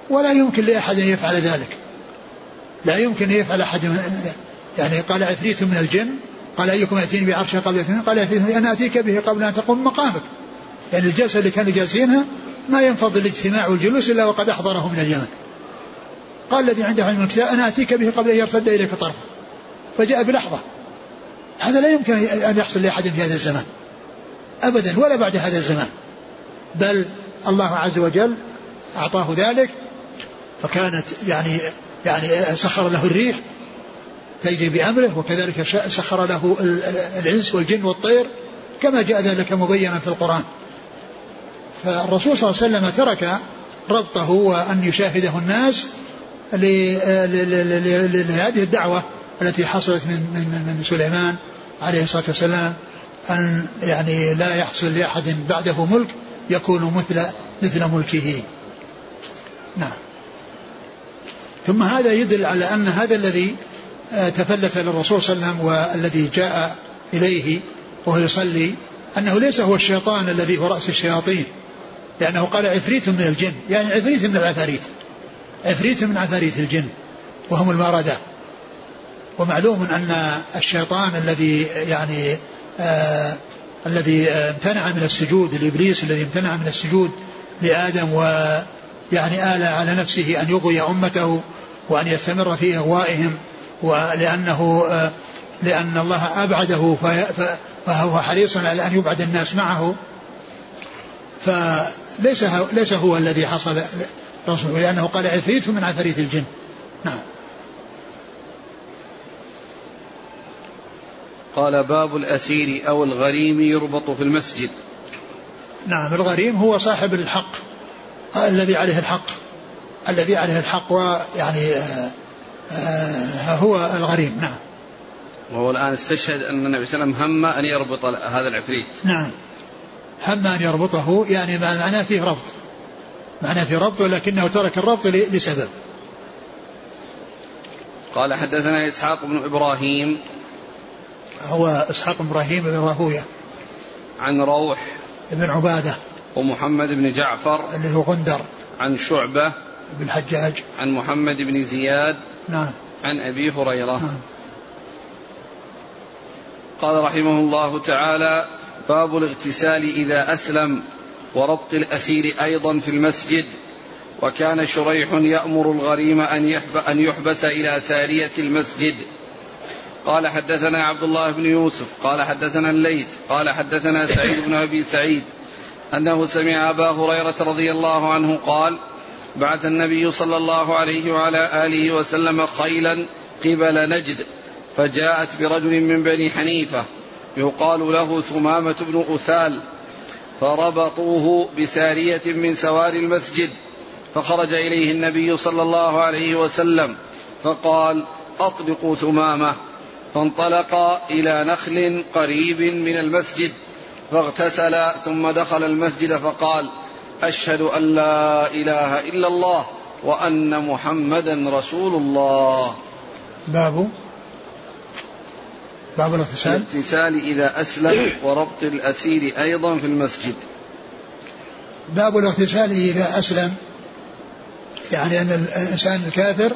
ولا يمكن لأحد أن يفعل ذلك. لا يمكن أن يفعل أحد يعني قال عفريت من الجن قال أيكم يأتيني بعرشه قبل يأتيني قال أنا أتيك به قبل أن تقوم مقامك. يعني الجلسة اللي كانوا جالسينها ما ينفض الاجتماع والجلوس إلا وقد أحضره من اليمن. قال الذي عنده علم الكتاب أنا أتيك به قبل أن يرتد إليك طرفه. فجاء بلحظة. هذا لا يمكن أن يحصل لأحد في هذا الزمان. أبدا ولا بعد هذا الزمان. بل الله عز وجل أعطاه ذلك فكانت يعني يعني سخر له الريح تجري بأمره وكذلك سخر له الإنس والجن والطير كما جاء ذلك مبينا في القرآن. فالرسول صلى الله عليه وسلم ترك ربطه وأن يشاهده الناس لهذه الدعوة التي حصلت من, من, من سليمان عليه الصلاة والسلام أن يعني لا يحصل لأحد بعده ملك يكون مثل مثل ملكه. نعم. ثم هذا يدل على أن هذا الذي آه، تفلت للرسول صلى الله عليه وسلم والذي جاء إليه وهو يصلي أنه ليس هو الشيطان الذي هو رأس الشياطين. لأنه قال عفريت من الجن. يعني عفريت من العفاريت. عفريت من عفاريت الجن. وهم الماردة. ومعلوم أن الشيطان الذي يعني آه الذي امتنع من السجود لابليس الذي امتنع من السجود لآدم ويعني آل على نفسه أن يغوي أمته وأن يستمر في إغوائهم ولأنه آه لأن الله أبعده فهو حريص على أن يبعد الناس معه. فليس ليس هو الذي حصل رسول لأنه قال عفريت من عفاريت الجن. نعم. قال باب الأسير أو الغريم يربط في المسجد. نعم الغريم هو صاحب الحق الذي عليه الحق الذي عليه الحق ويعني آه، آه، هو الغريم. نعم. وهو الآن استشهد أن النبي صلى الله عليه وسلم هم أن يربط هذا العفريت. نعم. هم أن يربطه يعني معناه فيه ربط. معناه فيه ربط ولكنه ترك الربط لسبب. قال حدثنا إسحاق بن إبراهيم. هو إسحاق بن إبراهيم بن راهوية. عن روح. بن عبادة. ومحمد بن جعفر. اللي هو غندر. عن شعبة. بن الحجاج. عن محمد بن زياد. نعم. عن أبي هريرة. نعم. قال رحمه الله تعالى باب الاغتسال إذا أسلم وربط الأسير أيضا في المسجد. وكان شريح يأمر الغريم أن أن يحبس إلى ساريه المسجد. قال حدثنا عبد الله بن يوسف قال حدثنا الليث قال حدثنا سعيد بن أبي سعيد أنه سمع أبا هريرة رضي الله عنه قال بعث النبي صلى الله عليه وعلى آله وسلم خيلا قبل نجد فجاءت برجل من بني حنيفة يقال له ثمامة بن أثال فربطوه بسارية من سوار المسجد فخرج إليه النبي صلى الله عليه وسلم فقال اطلقوا ثمامة. فانطلق إلى نخل قريب من المسجد فاغتسل ثم دخل المسجد فقال أشهد أن لا إله إلا الله وأن محمدا رسول الله. باب باب الاغتسال؟ الاغتسال إذا أسلم وربط الأسير أيضا في المسجد. باب الاغتسال إذا أسلم. يعني أن الإنسان الكافر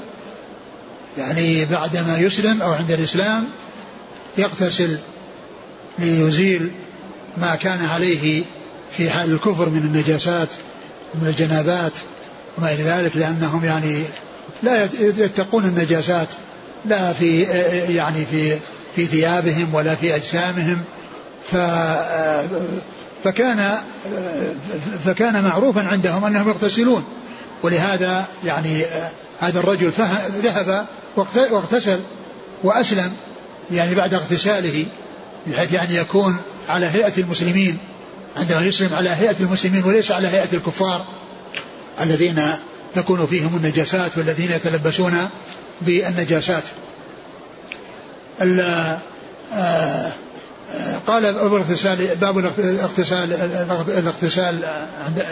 يعني بعدما يسلم أو عند الإسلام يغتسل ليزيل ما كان عليه في حال الكفر من النجاسات من الجنابات وما إلى ذلك لأنهم يعني لا يتقون النجاسات لا في يعني في في ثيابهم ولا في أجسامهم ف فكان فكان معروفا عندهم أنهم يغتسلون. ولهذا يعني هذا الرجل ذهب واغتسل وأسلم يعني بعد اغتساله بحيث يعني يكون على هيئة المسلمين عندما يسلم على هيئة المسلمين وليس على هيئة الكفار الذين تكون فيهم النجاسات والذين يتلبسون بالنجاسات. قال باب الاغتسال باب الاغتسال الاغتسال عند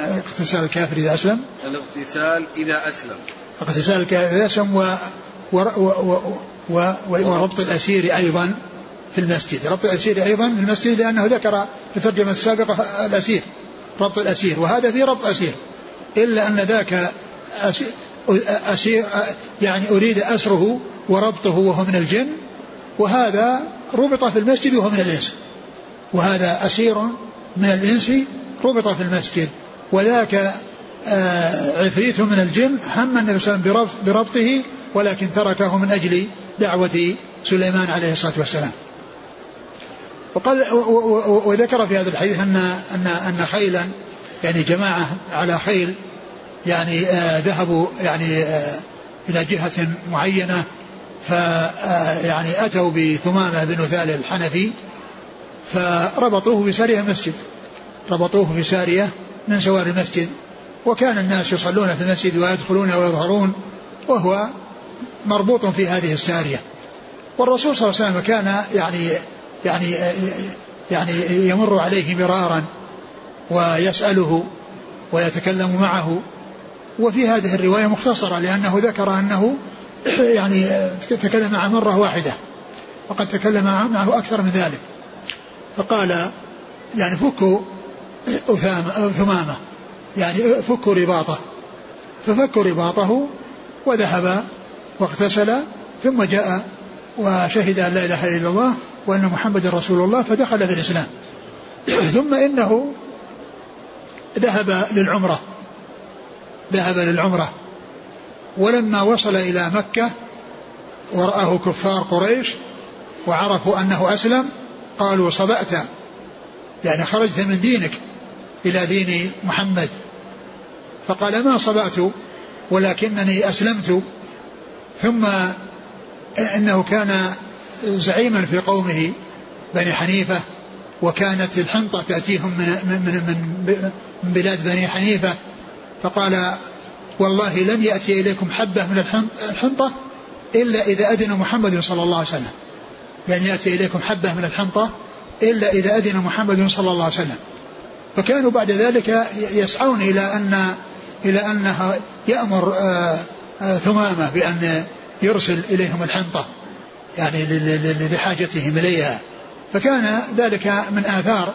اغتسال الكافر إذا أسلم. الاغتسال إذا أسلم. اغتسال الكاسم و و و و وربط الأسير أيضا في المسجد. ربط الأسير أيضا في المسجد لأنه ذكر في الترجمة السابقة الأسير ربط الأسير وهذا في ربط أسير. إلا أن ذاك أسير يعني أريد أسره وربطه وهو من الجن وهذا ربط في المسجد وهو من الإنس. وهذا أسير من الإنس ربط في المسجد. وذاك آه، عفريت من الجن هم النبي صلى الله عليه وسلم بربطه ولكن تركه من أجل دعوة سليمان عليه الصلاة والسلام. وقال وذكر في هذا الحديث أن أن أن خيلا يعني جماعة على خيل يعني آه ذهبوا يعني آه إلى جهة معينة ف آه، يعني أتوا بثمامة بن ثال الحنفي فربطوه بسارية المسجد. ربطوه في سارية من سوار المسجد. وكان الناس يصلون في المسجد ويدخلون ويظهرون وهو مربوط في هذه السارية. والرسول صلى الله عليه وسلم كان يعني يعني يعني يمر عليه مرارا ويسأله ويتكلم معه وفي هذه الرواية مختصرة لأنه ذكر أنه يعني تكلم معه مرة واحدة وقد تكلم معه أكثر من ذلك. فقال يعني فكوا ثمامة يعني فكوا رباطه. ففكوا رباطه وذهب واغتسل ثم جاء وشهد أن لا إله إلا الله وأن محمد رسول الله فدخل في الإسلام. ثم إنه ذهب للعمرة. ذهب للعمرة. ولما وصل إلى مكة ورآه كفار قريش وعرفوا أنه أسلم قالوا صبأت يعني خرجت من دينك إلى دين محمد. فقال ما صبأت؟ ولكنني أسلمت. ثم إنه كان زعيما في قومه بني حنيفة وكانت الحنطة تأتيهم من من من, من بلاد بني حنيفة. فقال والله لن يأتي إليكم حبة من الحنطة إلا إذا أذن محمد صلى الله عليه وسلم. لن يأتي إليكم حبة من الحنطة إلا إذا أذن محمد صلى الله عليه وسلم. فكانوا بعد ذلك يسعون إلى ان إلى أنه يأمر آه، آه، ثمامة بأن يرسل إليهم الحنطة يعني لحاجتهم إليها. فكان ذلك من آثار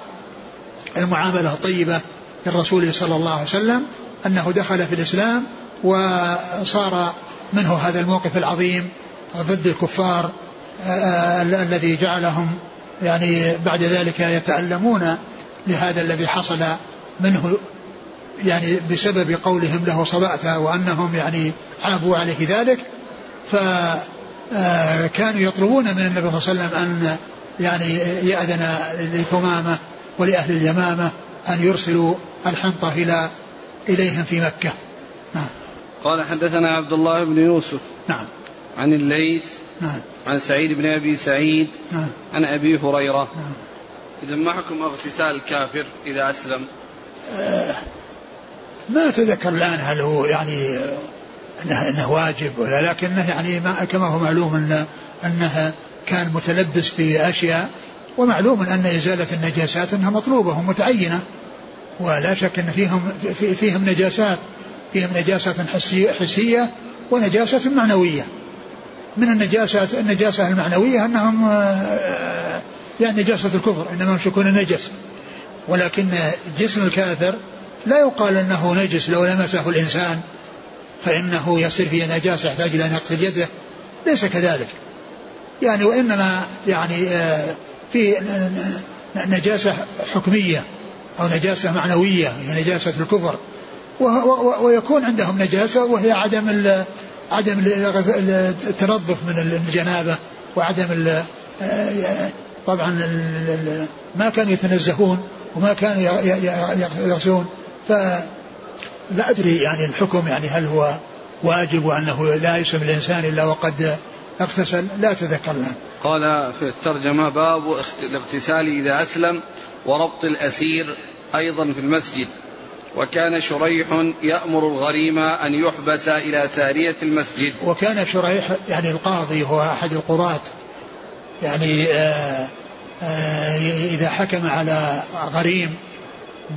المعاملة الطيبة للرسول صلى الله عليه وسلم أنه دخل في الإسلام وصار منه هذا الموقف العظيم ضد الكفار آه، آه، الذي جعلهم يعني بعد ذلك يتألمون لهذا الذي حصل منه يعني بسبب قولهم له صبأت وأنهم يعني عابوا عليه ذلك. فكانوا يطلبون من النبي صلى الله عليه وسلم أن يعني يأذن لثمامة ولأهل اليمامة أن يرسلوا الحنطة إلى إليهم في مكة. نعم. قال حدثنا عبد الله بن يوسف. نعم. عن الليث. نعم. عن سعيد بن أبي سعيد. نعم. عن أبي هريرة. نعم. إذا ما حكم اغتسال الكافر إذا أسلم؟ آه ما أتذكر الآن هل هو يعني انه إنه واجب ولا لكنه يعني ما كما هو معلوم ان انها كان متلبس بأشياء ومعلوم أن إزالة النجاسات أنها مطلوبة ومتعينة. ولا شك إن فيهم فيهم نجاسات. فيهم نجاسات حسية, ونجاسة معنوية. من النجاسات النجاسة المعنوية أنهم يعني نجاسة الكفر إنما يمسكون نجس ولكن جسم الكافر لا يقال أنه نجس لو لمسه الإنسان فإنه يصير فيه نجاسة يحتاج إلى أن يغسل يده. ليس كذلك. يعني وإنما يعني آه، في نجاسة حكمية. أو نجاسة معنوية هي نجاسة الكفر. ويكون عندهم نجاسة وهي عدم عدم التنظف من الجنابة وعدم آه، طبعا ما كانوا يتنزهون وما كانوا يغسلون ف لا أدري يعني الحكم يعني هل هو واجب وأنه لا يسم الإنسان إلا وقد اغتسل؟ لا أتذكر قال في الترجمة باب الاغتسال إذا أسلم وربط الأسير أيضا في المسجد. وكان شريح يأمر الغريم أن يحبس إلى سارية المسجد. وكان شريح يعني القاضي هو أحد القضاة. يعني آآ آه، آآ آه، إذا حكم على غريم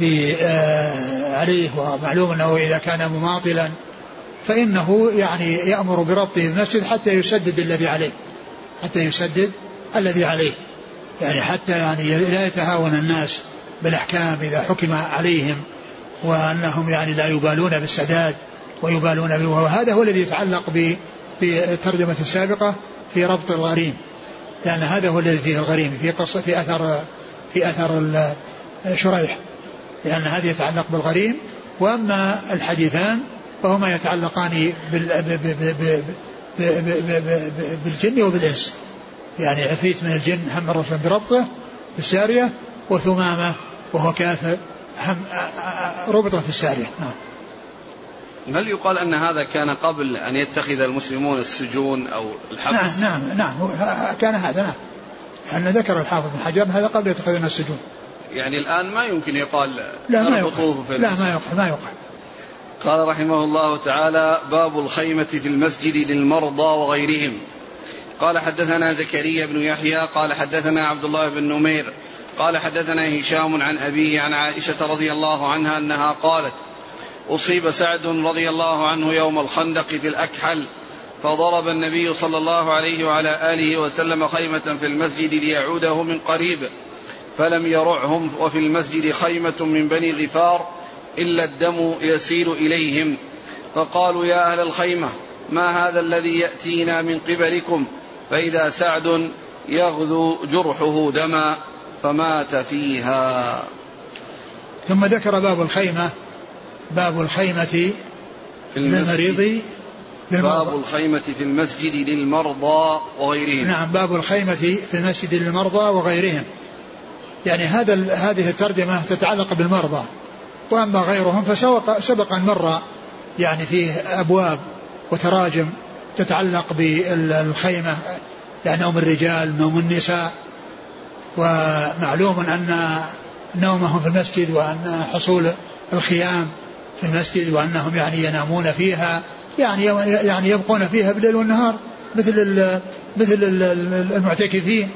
آه، عليه ومعلوم أنه إذا كان مماطلا فإنه يعني يأمر بربطه المسجد حتى يسدد الذي عليه. حتى يسدد الذي عليه. يعني حتى يعني لا يتهاون الناس بالأحكام إذا حكم عليهم وأنهم يعني لا يبالون بالسداد ويبالون به وهذا هو الذي يتعلق بالترجمة السابقة في ربط الغريم. لأن هذا هو الذي فيه الغريم في قصة في أثر في أثر شريح. لأن هذا يتعلق بالغريم وأما الحديثان فهما يتعلقان بالجن وبالإنس. يعني عفريت من الجن هم الرسول بربطه في السارية وثمامة وهو كافر هم ربط في السارية. نعم. هل يقال أن هذا كان قبل أن يتخذ المسلمون السجون أو الحبس؟ نعم نعم نعم. كان هذا نعم. أن ذكر الحافظ بن حجر هذا قبل يتخذون السجون. يعني الآن ما يمكن يقال لا ما يقال. في لا ما يقال ما يقال. قال رحمه الله تعالى باب الخيمة في المسجد للمرضى وغيرهم. قال حدثنا زكريا بن يحيى قال حدثنا عبد الله بن نمير قال حدثنا هشام عن أبيه عن عائشة رضي الله عنها أنها قالت أصيب سعد رضي الله عنه يوم الخندق في الأكحل فضرب النبي صلى الله عليه وعلى آله وسلم خيمة في المسجد ليعوده من قريب فلم يرعهم وفي المسجد خيمة من بني غفار إلا الدم يسيل إليهم فقالوا يا أهل الخيمة ما هذا الذي يأتينا من قبلكم؟ فإذا سعد يغدو جرحه دما فمات فيها. ثم ذكر باب الخيمة. باب الخيمة في للمريض باب الخيمة في المسجد للمرضى وغيرهم. نعم باب الخيمة في المسجد للمرضى وغيرهم. يعني هذا هذه الترجمة تتعلق بالمرضى. وأما غيرهم فسبق سبق أن مر يعني فيه أبواب وتراجم تتعلق بالخيمة يعني نوم الرجال نوم النساء ومعلوم أن نومهم في المسجد وأن حصول الخيام في المسجد وأنهم يعني ينامون فيها يعني يعني يبقون فيها بالليل والنهار مثل مثل المعتكفين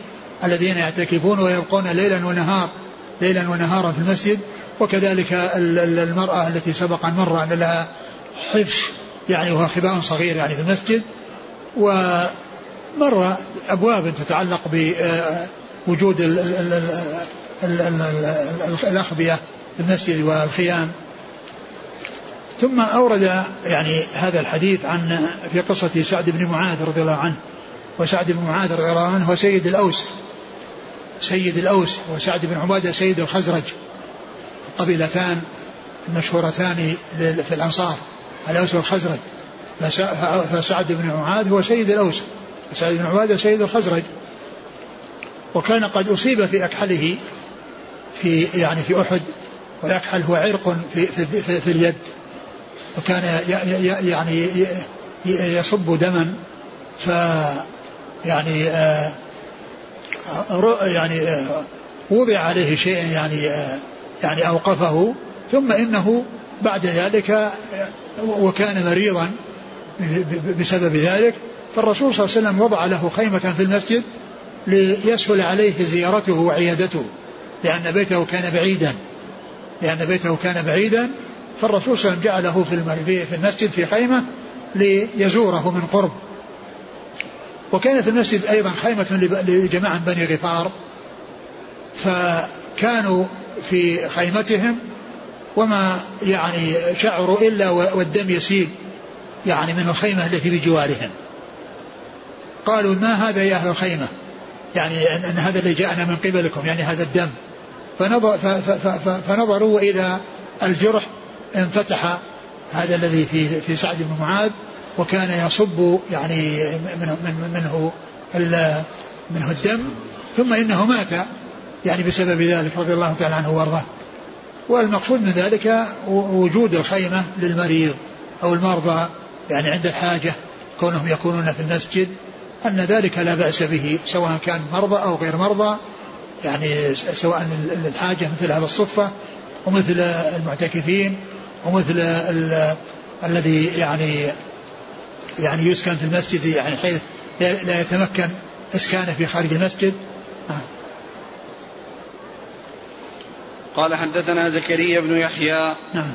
الذين يعتكفون ويبقون ليلا ونهار ليلا ونهارا في المسجد وكذلك المرأة التي سبق أن مر أن لها حفش يعني وهو خباء صغير يعني في المسجد ومر أبواب تتعلق بوجود الأخبية في المسجد والخيام. ثم أورد يعني هذا الحديث عن في قصة سعد بن معاذ رضي الله عنه وسعد بن معاذ رضي الله عنه هو سيد الأوس سيد الأوس وسعد بن عبادة سيد الخزرج القبيلتان المشهورتان في الأنصار. الأوس والخزرج فسعد بن معاذ هو سيد الأوس. وسعد بن عبادة سيد الخزرج. وكان قد أصيب في أكحله في يعني في أحد والأكحل هو عرق في, في, في, في اليد. وكان يعني يصب دما. ف يعني آه يعني آه وضع عليه شيء يعني آه يعني أوقفه. ثم إنه بعد ذلك وكان مريضا بسبب ذلك فالرسول صلى الله عليه وسلم وضع له خيمة في المسجد ليسهل عليه زيارته وعيادته لأن بيته كان بعيدا لأن بيته كان بعيدا فالرسول صلى الله عليه وسلم جعله في المسجد في خيمة ليزوره من قرب. وكان في المسجد أيضا خيمة لجماعة بني غفار فكانوا في خيمتهم وما يعني شعروا إلا والدم يسيل يعني من الخيمة التي بجوارهم. قالوا ما هذا يا أهل الخيمة؟ يعني أن هذا اللي جاءنا من قبلكم يعني هذا الدم. فنظر فنظروا وإذا الجرح انفتح هذا الذي في في سعد بن معاذ وكان يصب يعني منه منه منه, الدم ثم إنه مات يعني بسبب ذلك رضي الله تعالى عنه وأرضاه. والمقصود من ذلك وجود الخيمة للمريض أو المرضى يعني عند الحاجة كونهم يكونون في المسجد أن ذلك لا بأس به سواء كان مرضى أو غير مرضى يعني سواء الحاجة مثل هذا الصفه ومثل المعتكفين ومثل الذي يعني يعني يسكن في المسجد يعني حيث لا يتمكن إسكانه في خارج المسجد. قال حدثنا زكريا بن يحيى نعم.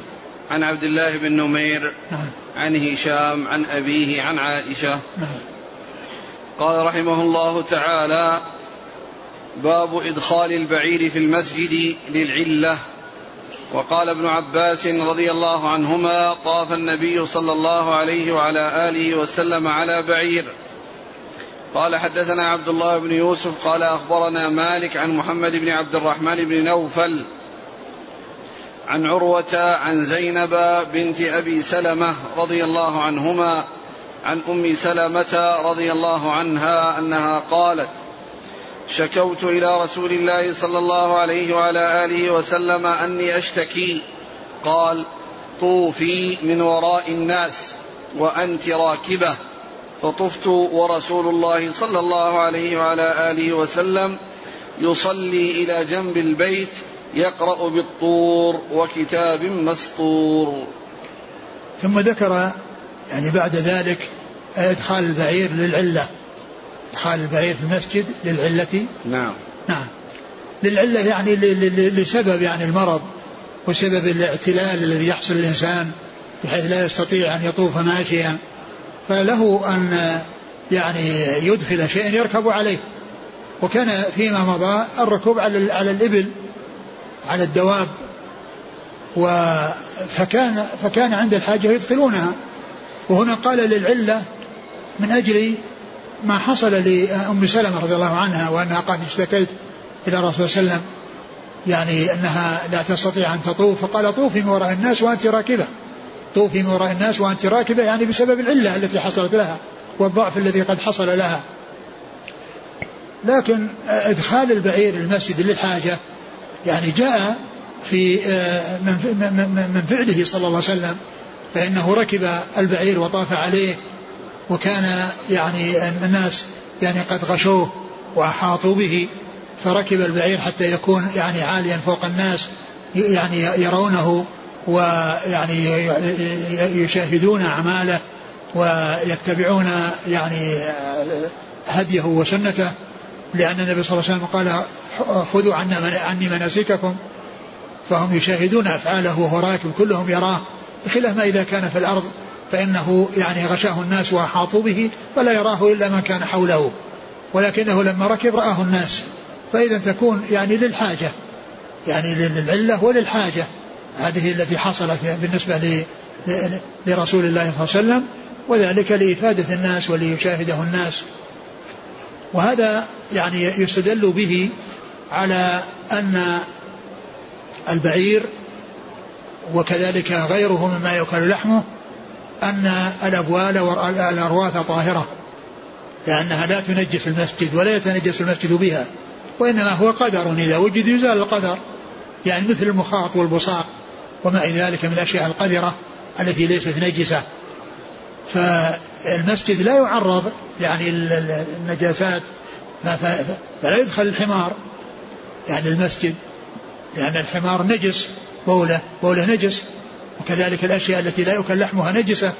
عن عبد الله بن نمير نعم. عن هشام عن أبيه عن عائشة. نعم. قال رحمه الله تعالى باب إدخال البعير في المسجد للعلة. وقال ابن عباس رضي الله عنهما طاف النبي صلى الله عليه وعلى آله وسلم على بعير. قال حدثنا عبد الله بن يوسف قال أخبرنا مالك عن محمد بن عبد الرحمن بن نوفل عن عروة عن زينب بنت أبي سلمة رضي الله عنهما عن أم سلمة رضي الله عنها أنها قالت شكوت إلى رسول الله صلى الله عليه وعلى آله وسلم أني أشتكي. قال طوفي من وراء الناس وأنت راكبة. فطفت ورسول الله صلى الله عليه وعلى آله وسلم يصلي إلى جنب البيت يقرأ بالطور وكتاب مسطور. ثم ذكر يعني بعد ذلك إدخال البعير للعلة. إدخال البعير في المسجد للعلة. نعم. نعم. للعلة يعني لسبب يعني المرض وسبب الاعتلال الذي يحصل للإنسان بحيث لا يستطيع أن يطوف ماشيا. فله أن يعني يدخل شيئا يركب عليه. وكان فيما مضى الركوب على على الإبل. على الدواب و فكان فكان عند الحاجة يدخلونها. وهنا قال للعلة من أجل ما حصل لأم سلمة رضي الله عنها وأنها قالت اشتكيت إلى الرسول صلى الله عليه وسلم يعني أنها لا تستطيع أن تطوف. فقال طوفي من وراء الناس وأنت راكبة. طوفي من وراء الناس وأنت راكبة يعني بسبب العلة التي حصلت لها والضعف الذي قد حصل لها. لكن إدخال البعير المسجد للحاجة يعني جاء في آه، من فعله صلى الله عليه وسلم فإنه ركب البعير وطاف عليه وكان يعني الناس يعني قد غشوه وأحاطوا به فركب البعير حتى يكون يعني عاليا فوق الناس يعني يرونه ويعني يشاهدون أعماله ويتبعون يعني هديه وسنته. لأن النبي صلى الله عليه وسلم قال خذوا عني مناسككم. فهم يشاهدون أفعاله وهو راكب كلهم يراه بخلاف ما إذا كان في الأرض فإنه يعني غشاه الناس وأحاطوا به فلا يراه إلا من كان حوله. ولكنه لما ركب رآه الناس. فإذا تكون يعني للحاجة يعني للعلة وللحاجة. هذه التي حصلت بالنسبة لرسول الله صلى الله عليه وسلم وذلك لإفادة الناس وليشاهده الناس. وهذا يعني يستدل به على أن البعير وكذلك غيره مما يؤكل لحمه أن الأبوال والأرواث طاهرة لأنها لا تنجس المسجد ولا يتنجس المسجد بها وإنما هو قدر إذا وجد يزال القدر يعني مثل المخاط والبصاق وما إلى ذلك من الأشياء القذرة التي ليست نجسة. فالمسجد لا يعرض يعني النجاسات فلا يدخل الحمار. يعني المسجد لأن الحمار نجس بولة بولة نجس. وكذلك الأشياء التي لا يؤكل لحمها نجسة.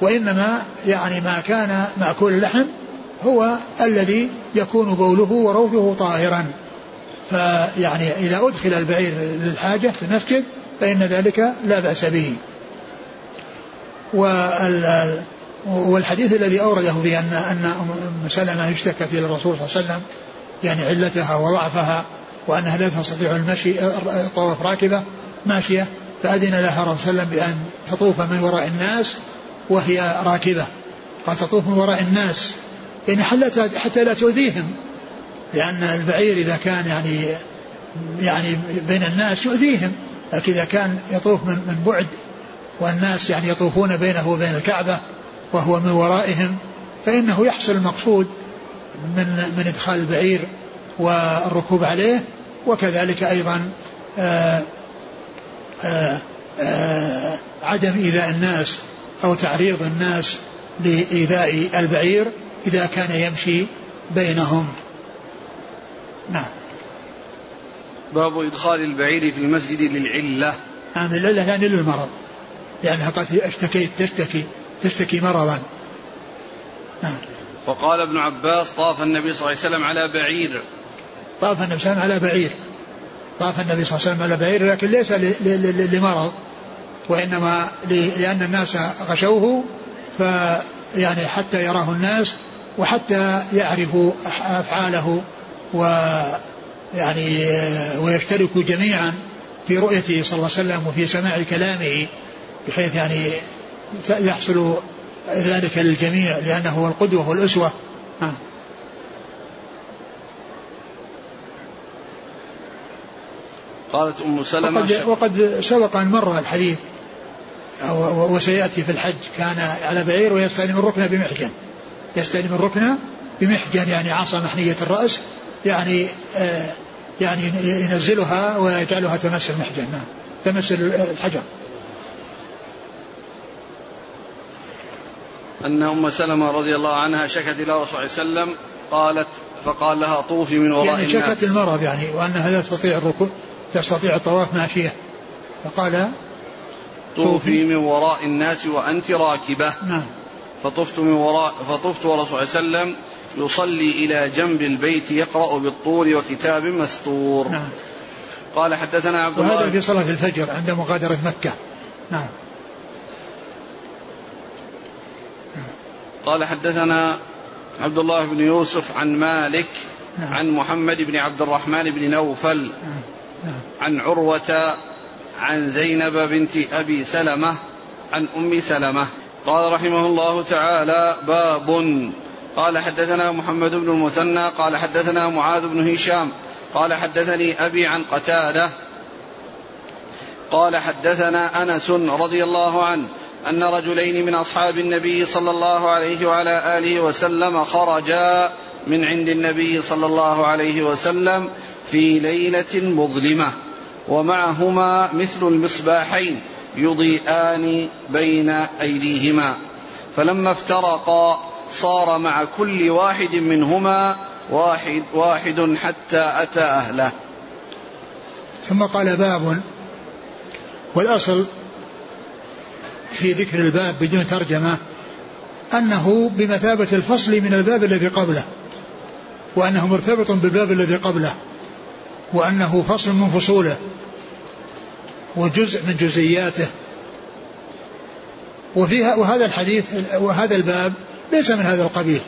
وإنما يعني ما كان مأكول اللحم هو الذي يكون بوله وروثه طاهرا. فيعني إذا أدخل البعير للحاجة في المسجد فإن ذلك لا بأس به. والحديث الذي أورده في أن أن أم سلمة اشتكت إلى الرسول صلى الله عليه وسلم يعني علتها وضعفها وأنها لا تستطيع المشي الطواف راكبة ماشية فأذن لها الرسول صلى الله عليه وسلم بأن تطوف من وراء الناس وهي راكبة. قال تطوف من وراء الناس يعني حتى لا تؤذيهم لأن البعير إذا كان يعني يعني بين الناس يؤذيهم لكن إذا كان يطوف من من بعد والناس يعني يطوفون بينه وبين الكعبة وهو من ورائهم فإنه يحصل المقصود من من إدخال البعير والركوب عليه وكذلك أيضا آآ آآ آآ عدم إيذاء الناس أو تعريض الناس لإيذاء البعير إذا كان يمشي بينهم. نعم. باب إدخال البعير في المسجد للعلة. نعم العلة يعني للمرض لأنها قد اشتكيت تشتكي. تشتكي مرضا نعم. وقال ابن عباس طاف النبي صلى الله عليه وسلم على بعير. طاف النبي صلى الله عليه وسلم على بعير. طاف النبي صلى الله عليه وسلم على بعير لكن ليس لمرض وإنما لأن الناس غشوه فيعني حتى يراه الناس وحتى يعرفوا أفعاله ويعني ويشتركوا جميعا في رؤيته صلى الله عليه وسلم وفي سماع كلامه بحيث يعني يحصل ذلك للجميع لأنه هو القدوة والأسوة. آه. قالت أم سلمة وقد, وقد سبق أن مر الحديث وسيأتي في الحج كان على بعير ويستلم الركن بمحجن. يستلم الركن بمحجن يعني عصا محنية الرأس يعني آه يعني ينزلها ويجعلها تمس المحجن. نعم تمس الحجر. أن أم سلمة رضي الله عنها شكت إلى رسول صلى الله عليه وسلم قالت فقال لها طوفي من وراء يعني شكت الناس. شكت المرض يعني وأنها لا تستطيع الركوع تستطيع الطواف ماشية. فقال طوفي من وراء الناس وأنت راكبة. نعم. فطفت من وراء فطفت ورسول صلى الله عليه وسلم يصلي إلى جنب البيت يقرأ بالطور وكتاب مستور. نعم. قال حدثنا عبد الله وهذا في صلاة الفجر عند مغادرة مكة. نعم. قال حدثنا عبد الله بن يوسف عن مالك نعم. عن محمد بن عبد الرحمن بن نوفل نعم. نعم. عن عروة عن زينب بنت أبي سلمة عن أم سلمة قال رحمه الله تعالى باب قال حدثنا محمد بن المثنى قال حدثنا معاذ بن هشام قال حدثني أبي عن قتادة قال حدثنا أنس رضي الله عنه أن رجلين من أصحاب النبي صلى الله عليه وعلى آله وسلم خرجا من عند النبي صلى الله عليه وسلم في ليلة مظلمة ومعهما مثل المصباحين يضيئان بين أيديهما. فلما افترقا صار مع كل واحد منهما واحد واحد حتى أتى أهله. ثم قال باب والأصل في ذكر الباب بدون ترجمة أنه بمثابة الفصل من الباب الذي قبله وأنه مرتبط بالباب الذي قبله وأنه فصل من فصوله وجزء من جزئياته. وفيها وهذا الحديث وهذا الباب ليس من هذا القبيل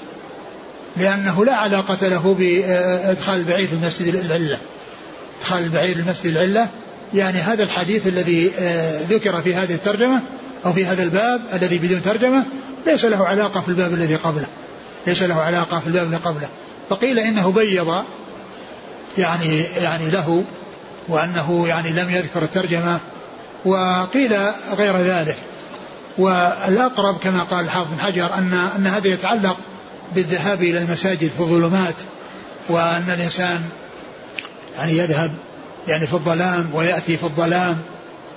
لأنه لا علاقة له بإدخال البعير في المسجد العلة. إدخال البعير المسجد العلة يعني هذا الحديث الذي آه، ذكر في هذه الترجمة أو في هذا الباب الذي بدون ترجمة ليس له علاقة في الباب الذي قبله ليس له علاقة في الباب الذي قبله. فقيل إنه بيض يعني يعني له وأنه يعني لم يذكر الترجمة وقيل غير ذلك. والأقرب كما قال الحافظ بن حجر أن أن هذا يتعلق بالذهاب إلى المساجد في الظلمات وأن الإنسان يعني يذهب يعني في الظلام ويأتي في الظلام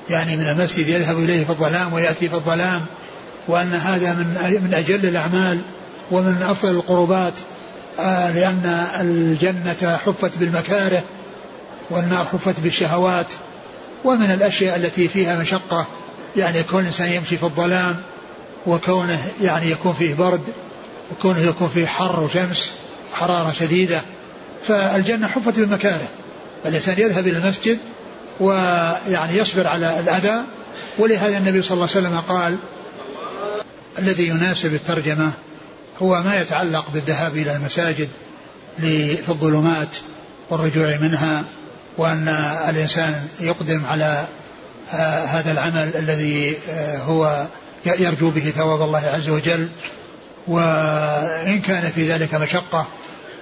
يعني من المسجد يذهب إليه في الظلام ويأتي في الظلام وأن هذا من من أجل الأعمال ومن أفضل القربات آه لأن الجنة حفت بالمكاره والنار حفت بالشهوات ومن الأشياء التي فيها مشقة يعني كون الإنسان يمشي في الظلام وكونه يعني يكون فيه برد وكونه يكون فيه حر وشمس حرارة شديدة فالجنة حفت بالمكاره. فالإنسان يذهب إلى المسجد ويعني يصبر على الأذى. ولهذا النبي صلى الله عليه وسلم قال الذي يناسب الترجمة هو ما يتعلق بالذهاب إلى المساجد في الظلمات والرجوع منها وأن الإنسان يقدم على آه، هذا العمل الذي آه، هو يرجو به ثواب الله عز وجل. وإن كان في ذلك مشقة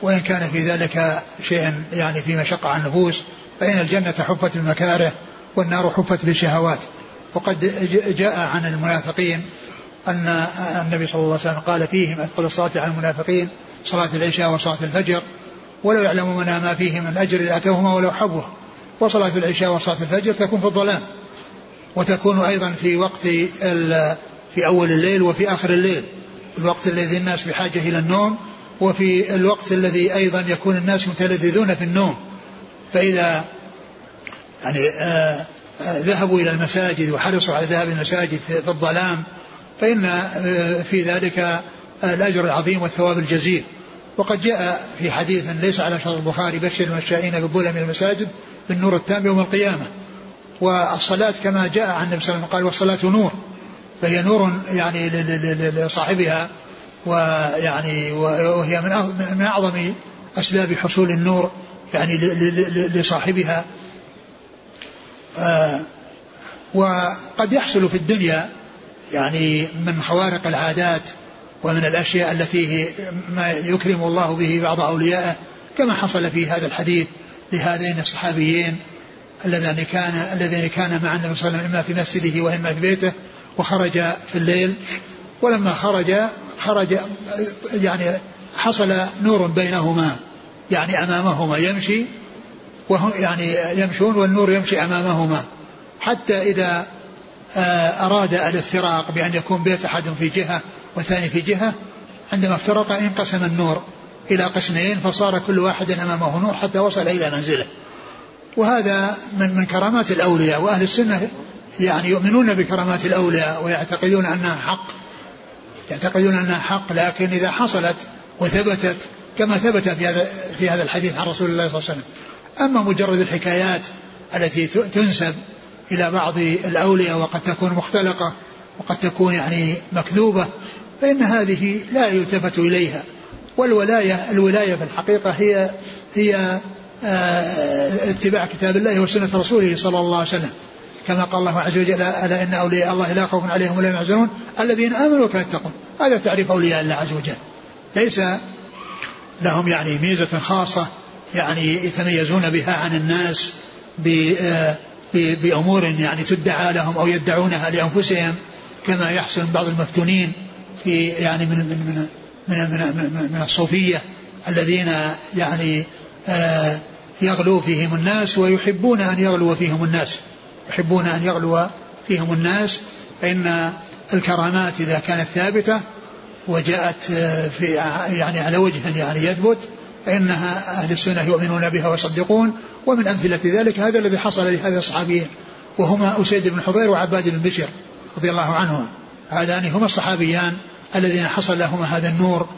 وإن كان في ذلك شيء يعني في مشقة على النفوس فإن الجنة حفت بالمكاره والنار حفت بالشهوات وقد جاء عن المنافقين أن النبي صلى الله عليه وسلم قال فيهم أثقل الصلاة على المنافقين صلاة العشاء وصلاة الفجر. ولو يعلمون ما فيه من أجر لأتوهما ولو حبوا وصلاة العشاء وصلاة الفجر تكون في الظلام وتكون أيضا في وقت في أول الليل وفي آخر الليل. الوقت الذي الناس بحاجة إلى النوم وفي الوقت الذي أيضا يكون الناس متلذذون في النوم فإذا يعني آه آه ذهبوا إلى المساجد وحرصوا على ذهاب المساجد في الظلام فإن آه في ذلك الأجر العظيم والثواب الجزيل. وقد جاء في حديث ليس على شرط البخاري بشر المشائين بالظلم المساجد بالنور التام يوم القيامة. والصلاة كما جاء عن النبي صلى الله عليه وسلم قال والصلاة نور فهي نور يعني لصاحبها ويعني وهي من من أعظم أسباب حصول النور يعني لصاحبها. آه، وقد يحصل في الدنيا يعني من خوارق العادات ومن الأشياء التي ما يكرم الله به بعض أوليائه كما حصل في هذا الحديث لهذين الصحابيين اللذان كان اللذين كان مع النبي صلى الله عليه وسلم إما في مسجده وإما في بيته وخرج في الليل. ولما خرج خرج يعني حصل نور بينهما يعني أمامهما يمشي وهم يعني يمشون والنور يمشي أمامهما. حتى إذا آه، أراد الافتراق بأن يكون بيت أحد في جهة والثاني في جهة عندما افترق انقسم النور إلى قسمين فصار كل واحد أمامه نور حتى وصل إلى منزله. وهذا من من كرامات الأولياء وأهل السنة يعني يؤمنون بكرامات الأولياء ويعتقدون أنها حق. يعتقدون أنها حق لكن إذا حصلت وثبتت كما ثبت في هذا في هذا الحديث عن رسول الله صلى الله عليه وسلم. أما مجرد الحكايات التي تنسب إلى بعض الأولياء وقد تكون مختلقة وقد تكون يعني مكذوبة فإن هذه لا يلتفت إليها. والولاية الولاية في الحقيقة هي هي آه، اتباع كتاب الله وسنة رسوله صلى الله عليه وسلم. كما قال الله عز وجل ألا إن أولياء الله لا خوف عليهم ولا يحزنون. الذين آمنوا وكانوا يتقون. هذا تعريف أولياء الله عز وجل. ليس لهم يعني ميزة خاصة يعني يتميزون بها عن الناس آه، بأمور يعني تدعى لهم أو يدعونها لأنفسهم كما يحصل بعض المفتونين في يعني من من من من, من, من الصوفية الذين يعني آه، يغلو فيهم الناس ويحبون أن يغلو فيهم الناس. يحبون أن يغلو فيهم الناس فإن الكرامات إذا كانت ثابتة وجاءت آه، في يعني على وجه يعني يثبت فإنها أهل السنة يؤمنون بها ويصدقون. ومن أمثلة ذلك هذا الذي حصل لهذا الصحابيين وهما أسيد بن حضير وعباد بن بشر رضي الله عنهما. هذان هما الصحابيان الذين حصل لهما هذا النور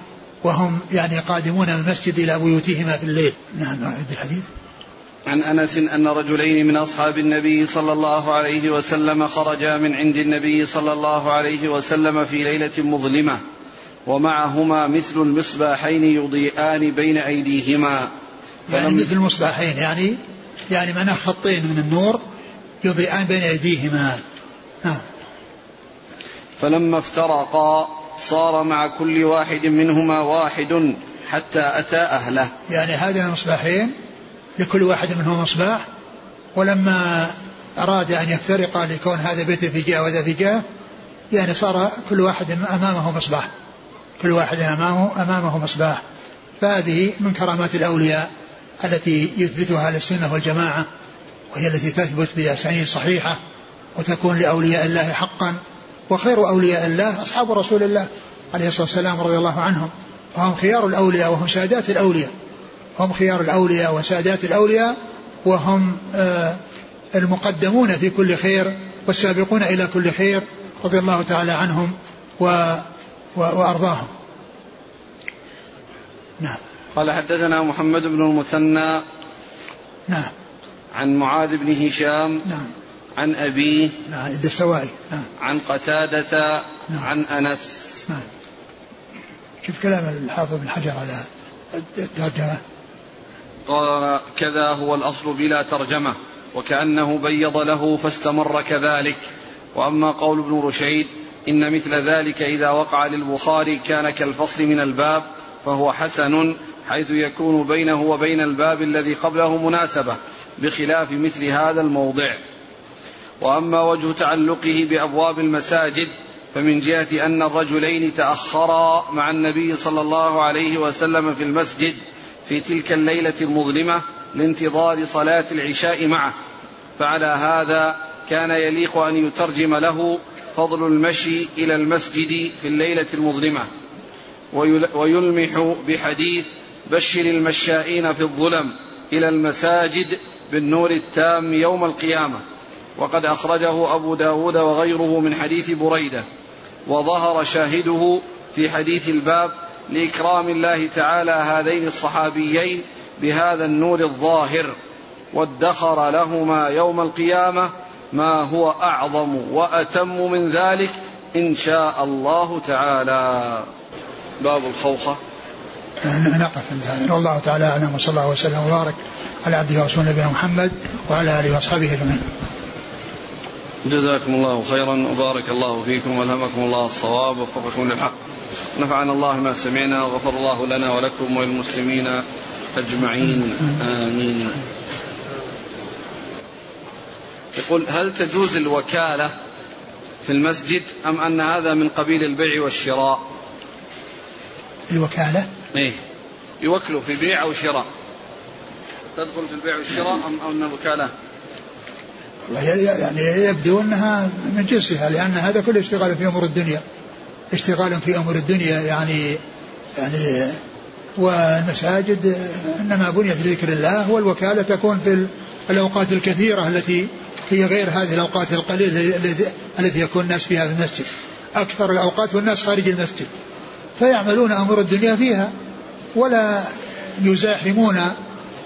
وهم يعني قادمون من المسجد إلى بيوتهما في الليل. نعم أعد الحديث. عن أنس أن رجلين من أصحاب النبي صلى الله عليه وسلم خرجا من عند النبي صلى الله عليه وسلم في ليلة مظلمة ومعهما مثل المصباحين يضيئان بين أيديهما. يعني مثل المصباحين يعني يعني منع خطين من النور يضيئان بين أيديهما. ها. فلما افترقا صار مع كل واحد منهما واحد حتى أتى أهله. يعني هذين المصباحين لكل واحد منهم مصباح ولما أراد أن يفترق لكون هذا بيته في جهة وهذا في جهة يعني صار كل واحد أمامه مصباح كل واحد أمامه أمامه مصباح فهذه من كرامات الأولياء التي يثبتها أهل السنة والجماعة وهي التي تثبت بأسانيد صحيحة وتكون لأولياء الله حقا. وخير أولياء الله أصحاب رسول الله عليه الصلاة والسلام رضي الله عنهم. وهم خيار الأولياء وهم سادات الأولياء. هم خيار الأولياء وسادات الأولياء وهم آه، المقدمون في كل خير والسابقون إلى كل خير رضي الله تعالى عنهم و و وأرضاهم. نعم. قال حدثنا محمد بن المثنى نعم. عن معاذ بن هشام نعم. عن أبيه نعم الدستوائي نعم. عن قتادة نعم. عن أنس. نعم. شوف كلام الحافظ بن حجر على الترجمة. قال كذا هو الأصل بلا ترجمة وكأنه بيض له فاستمر كذلك. وأما قول ابن رشيد إن مثل ذلك إذا وقع للبخاري كان كالفصل من الباب فهو حسن حيث يكون بينه وبين الباب الذي قبله مناسبة بخلاف مثل هذا الموضع. وأما وجه تعلقه بأبواب المساجد فمن جهة أن الرجلين تأخرا مع النبي صلى الله عليه وسلم في المسجد في تلك الليلة المظلمة لانتظار صلاة العشاء معه. فعلى هذا كان يليق أن يترجم له فضل المشي إلى المسجد في الليلة المظلمة. ويلمح بحديث بشر المشائين في الظلم إلى المساجد بالنور التام يوم القيامة. وقد أخرجه أبو داود وغيره من حديث بريدة. وظهر شاهده في حديث الباب لإكرام الله تعالى هذين الصحابيين بهذا النور الظاهر وادخر لهما يوم القيامة ما هو أعظم وأتم من ذلك إن شاء الله تعالى. باب الخوخة. نقف عند هذا. والله تعالى أعلم وصلى الله وسلم وبارك على عبده ورسوله نبينا محمد وعلى آله وأصحابه أجمعين. جزاكم الله خيرا وبارك الله فيكم وألهمكم الله الصواب ووفقكم للحق. نفعنا الله ما سمعنا وغفر الله لنا ولكم وللمسلمين أجمعين. آمين. يقول هل تجوز الوكالة في المسجد أم أن هذا من قبيل البيع والشراء؟ الوكالة؟ إيه. يوكلوا في بيع أو شراء. تدخل في البيع والشراء أم أن الوكالة؟ يعني يبدو أنها من جنسها لأن هذا كله اشتغال في أمور الدنيا اشتغال في أمور الدنيا يعني يعني والمساجد إنما بنيت لذكر الله والوكالة تكون في الأوقات الكثيرة التي هي غير هذه الأوقات القليلة التي يكون الناس فيها في المسجد. أكثر الأوقات والناس خارج المسجد. فيعملون أمور الدنيا فيها ولا يزاحمون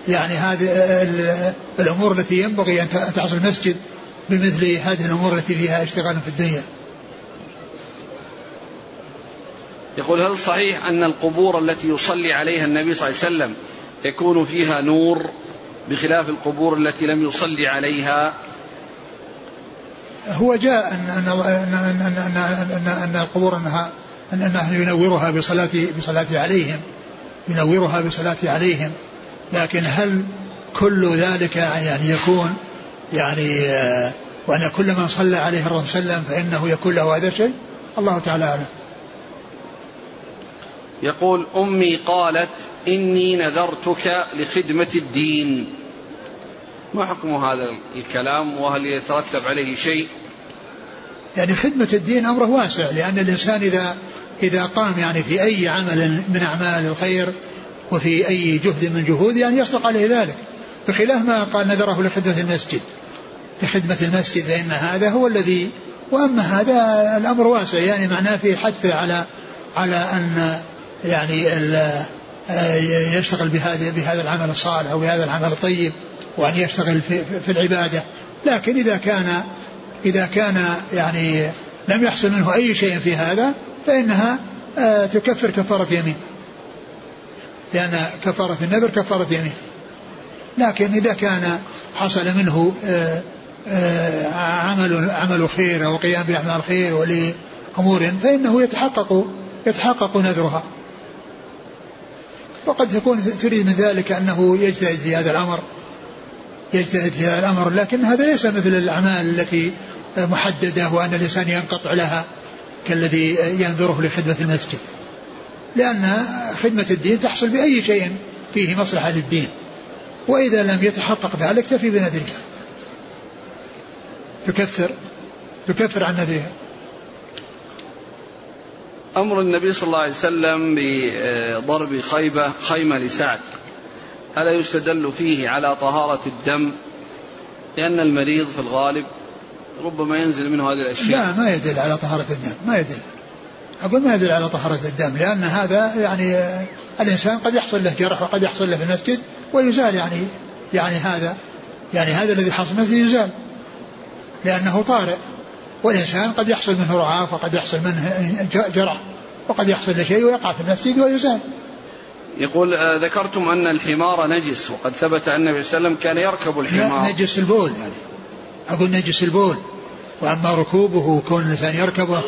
يعني هذه الأمور التي ينبغي أن تعصي المسجد بمثل هذه الأمور التي فيها اشتغال في الدنيا. يقول هل صحيح أن القبور التي يصلي عليها النبي صلى الله عليه وسلم يكون فيها نور بخلاف القبور التي لم يصلي عليها؟ هو جاء أن أن أن أن, أن, أن, أن القبور أنها أن أنه ينورها بصلاة بصلاة عليهم. ينورها بصلاة عليهم. لكن هل كل ذلك يعني يكون يعني وأن كل من صلى عليه الرسول صلى الله عليه وسلم فإنه يكون له هذا الشيء؟ الله تعالى أعلم. يقول أمي قالت إني نذرتك لخدمة الدين. ما حكم هذا الكلام؟ وهل يترتب عليه شيء؟ يعني خدمة الدين أمره واسع لأن الإنسان إذا إذا قام يعني في أي عمل من أعمال الخير وفي أي جهد من جهود يعني يصدق عليه ذلك بخلاف ما قال نذره لخدمة المسجد. لخدمة المسجد فإن هذا هو الذي وأما هذا الأمر واسع يعني معناه في حث على على أن يعني آه، يشتغل بهذا بهذا العمل الصالح أو بهذا العمل الطيب وأن يشتغل في, في العبادة. لكن إذا كان إذا كان يعني لم يحصل منه أي شيء في هذا فإنها آه، تكفر كفارة يمين. لأن كفارة النذر كفارة يمين. لكن إذا كان حصل منه آه، عمل عمل خير أو قيام بأعمال خير ولامور فإنه يتحقق يتحقق نذرها. وقد تكون تريد من ذلك أنه يجتهد في هذا الأمر يجتهد في هذا الأمر لكن هذا ليس مثل الأعمال التي محددة وأن الإنسان ينقطع لها كالذي ينذره لخدمة المسجد. لأن خدمة الدين تحصل بأي شيء فيه مصلحة للدين. وإذا لم يتحقق ذلك تفي بنذرها تكفر. تكفر عن نذرها أمر النبي صلى الله عليه وسلم بضرب خيبة خيمة لسعد. ألا يستدل فيه على طهارة الدم؟ لأن المريض في الغالب ربما ينزل منه هذه الأشياء. لا ما يدل على طهارة الدم. ما يدل. أقول ما يدل على طهارة الدم لأن هذا يعني الإنسان قد يحصل له جرح وقد يحصل له في المسجد ويزال يعني يعني هذا يعني هذا الذي حصل في يزال لأنه طارئ. والإنسان قد يحصل منه رعاف وقد يحصل منه جرح وقد يحصل له شيء ويقع في المسجد ويزال. يقول آه ذكرتم أن الحمار نجس وقد ثبت أن النبي صلى الله عليه وسلم كان يركب الحمار. نجس البول. يعني. أقول نجس البول. وأما ركوبه كون الإنسان يركبه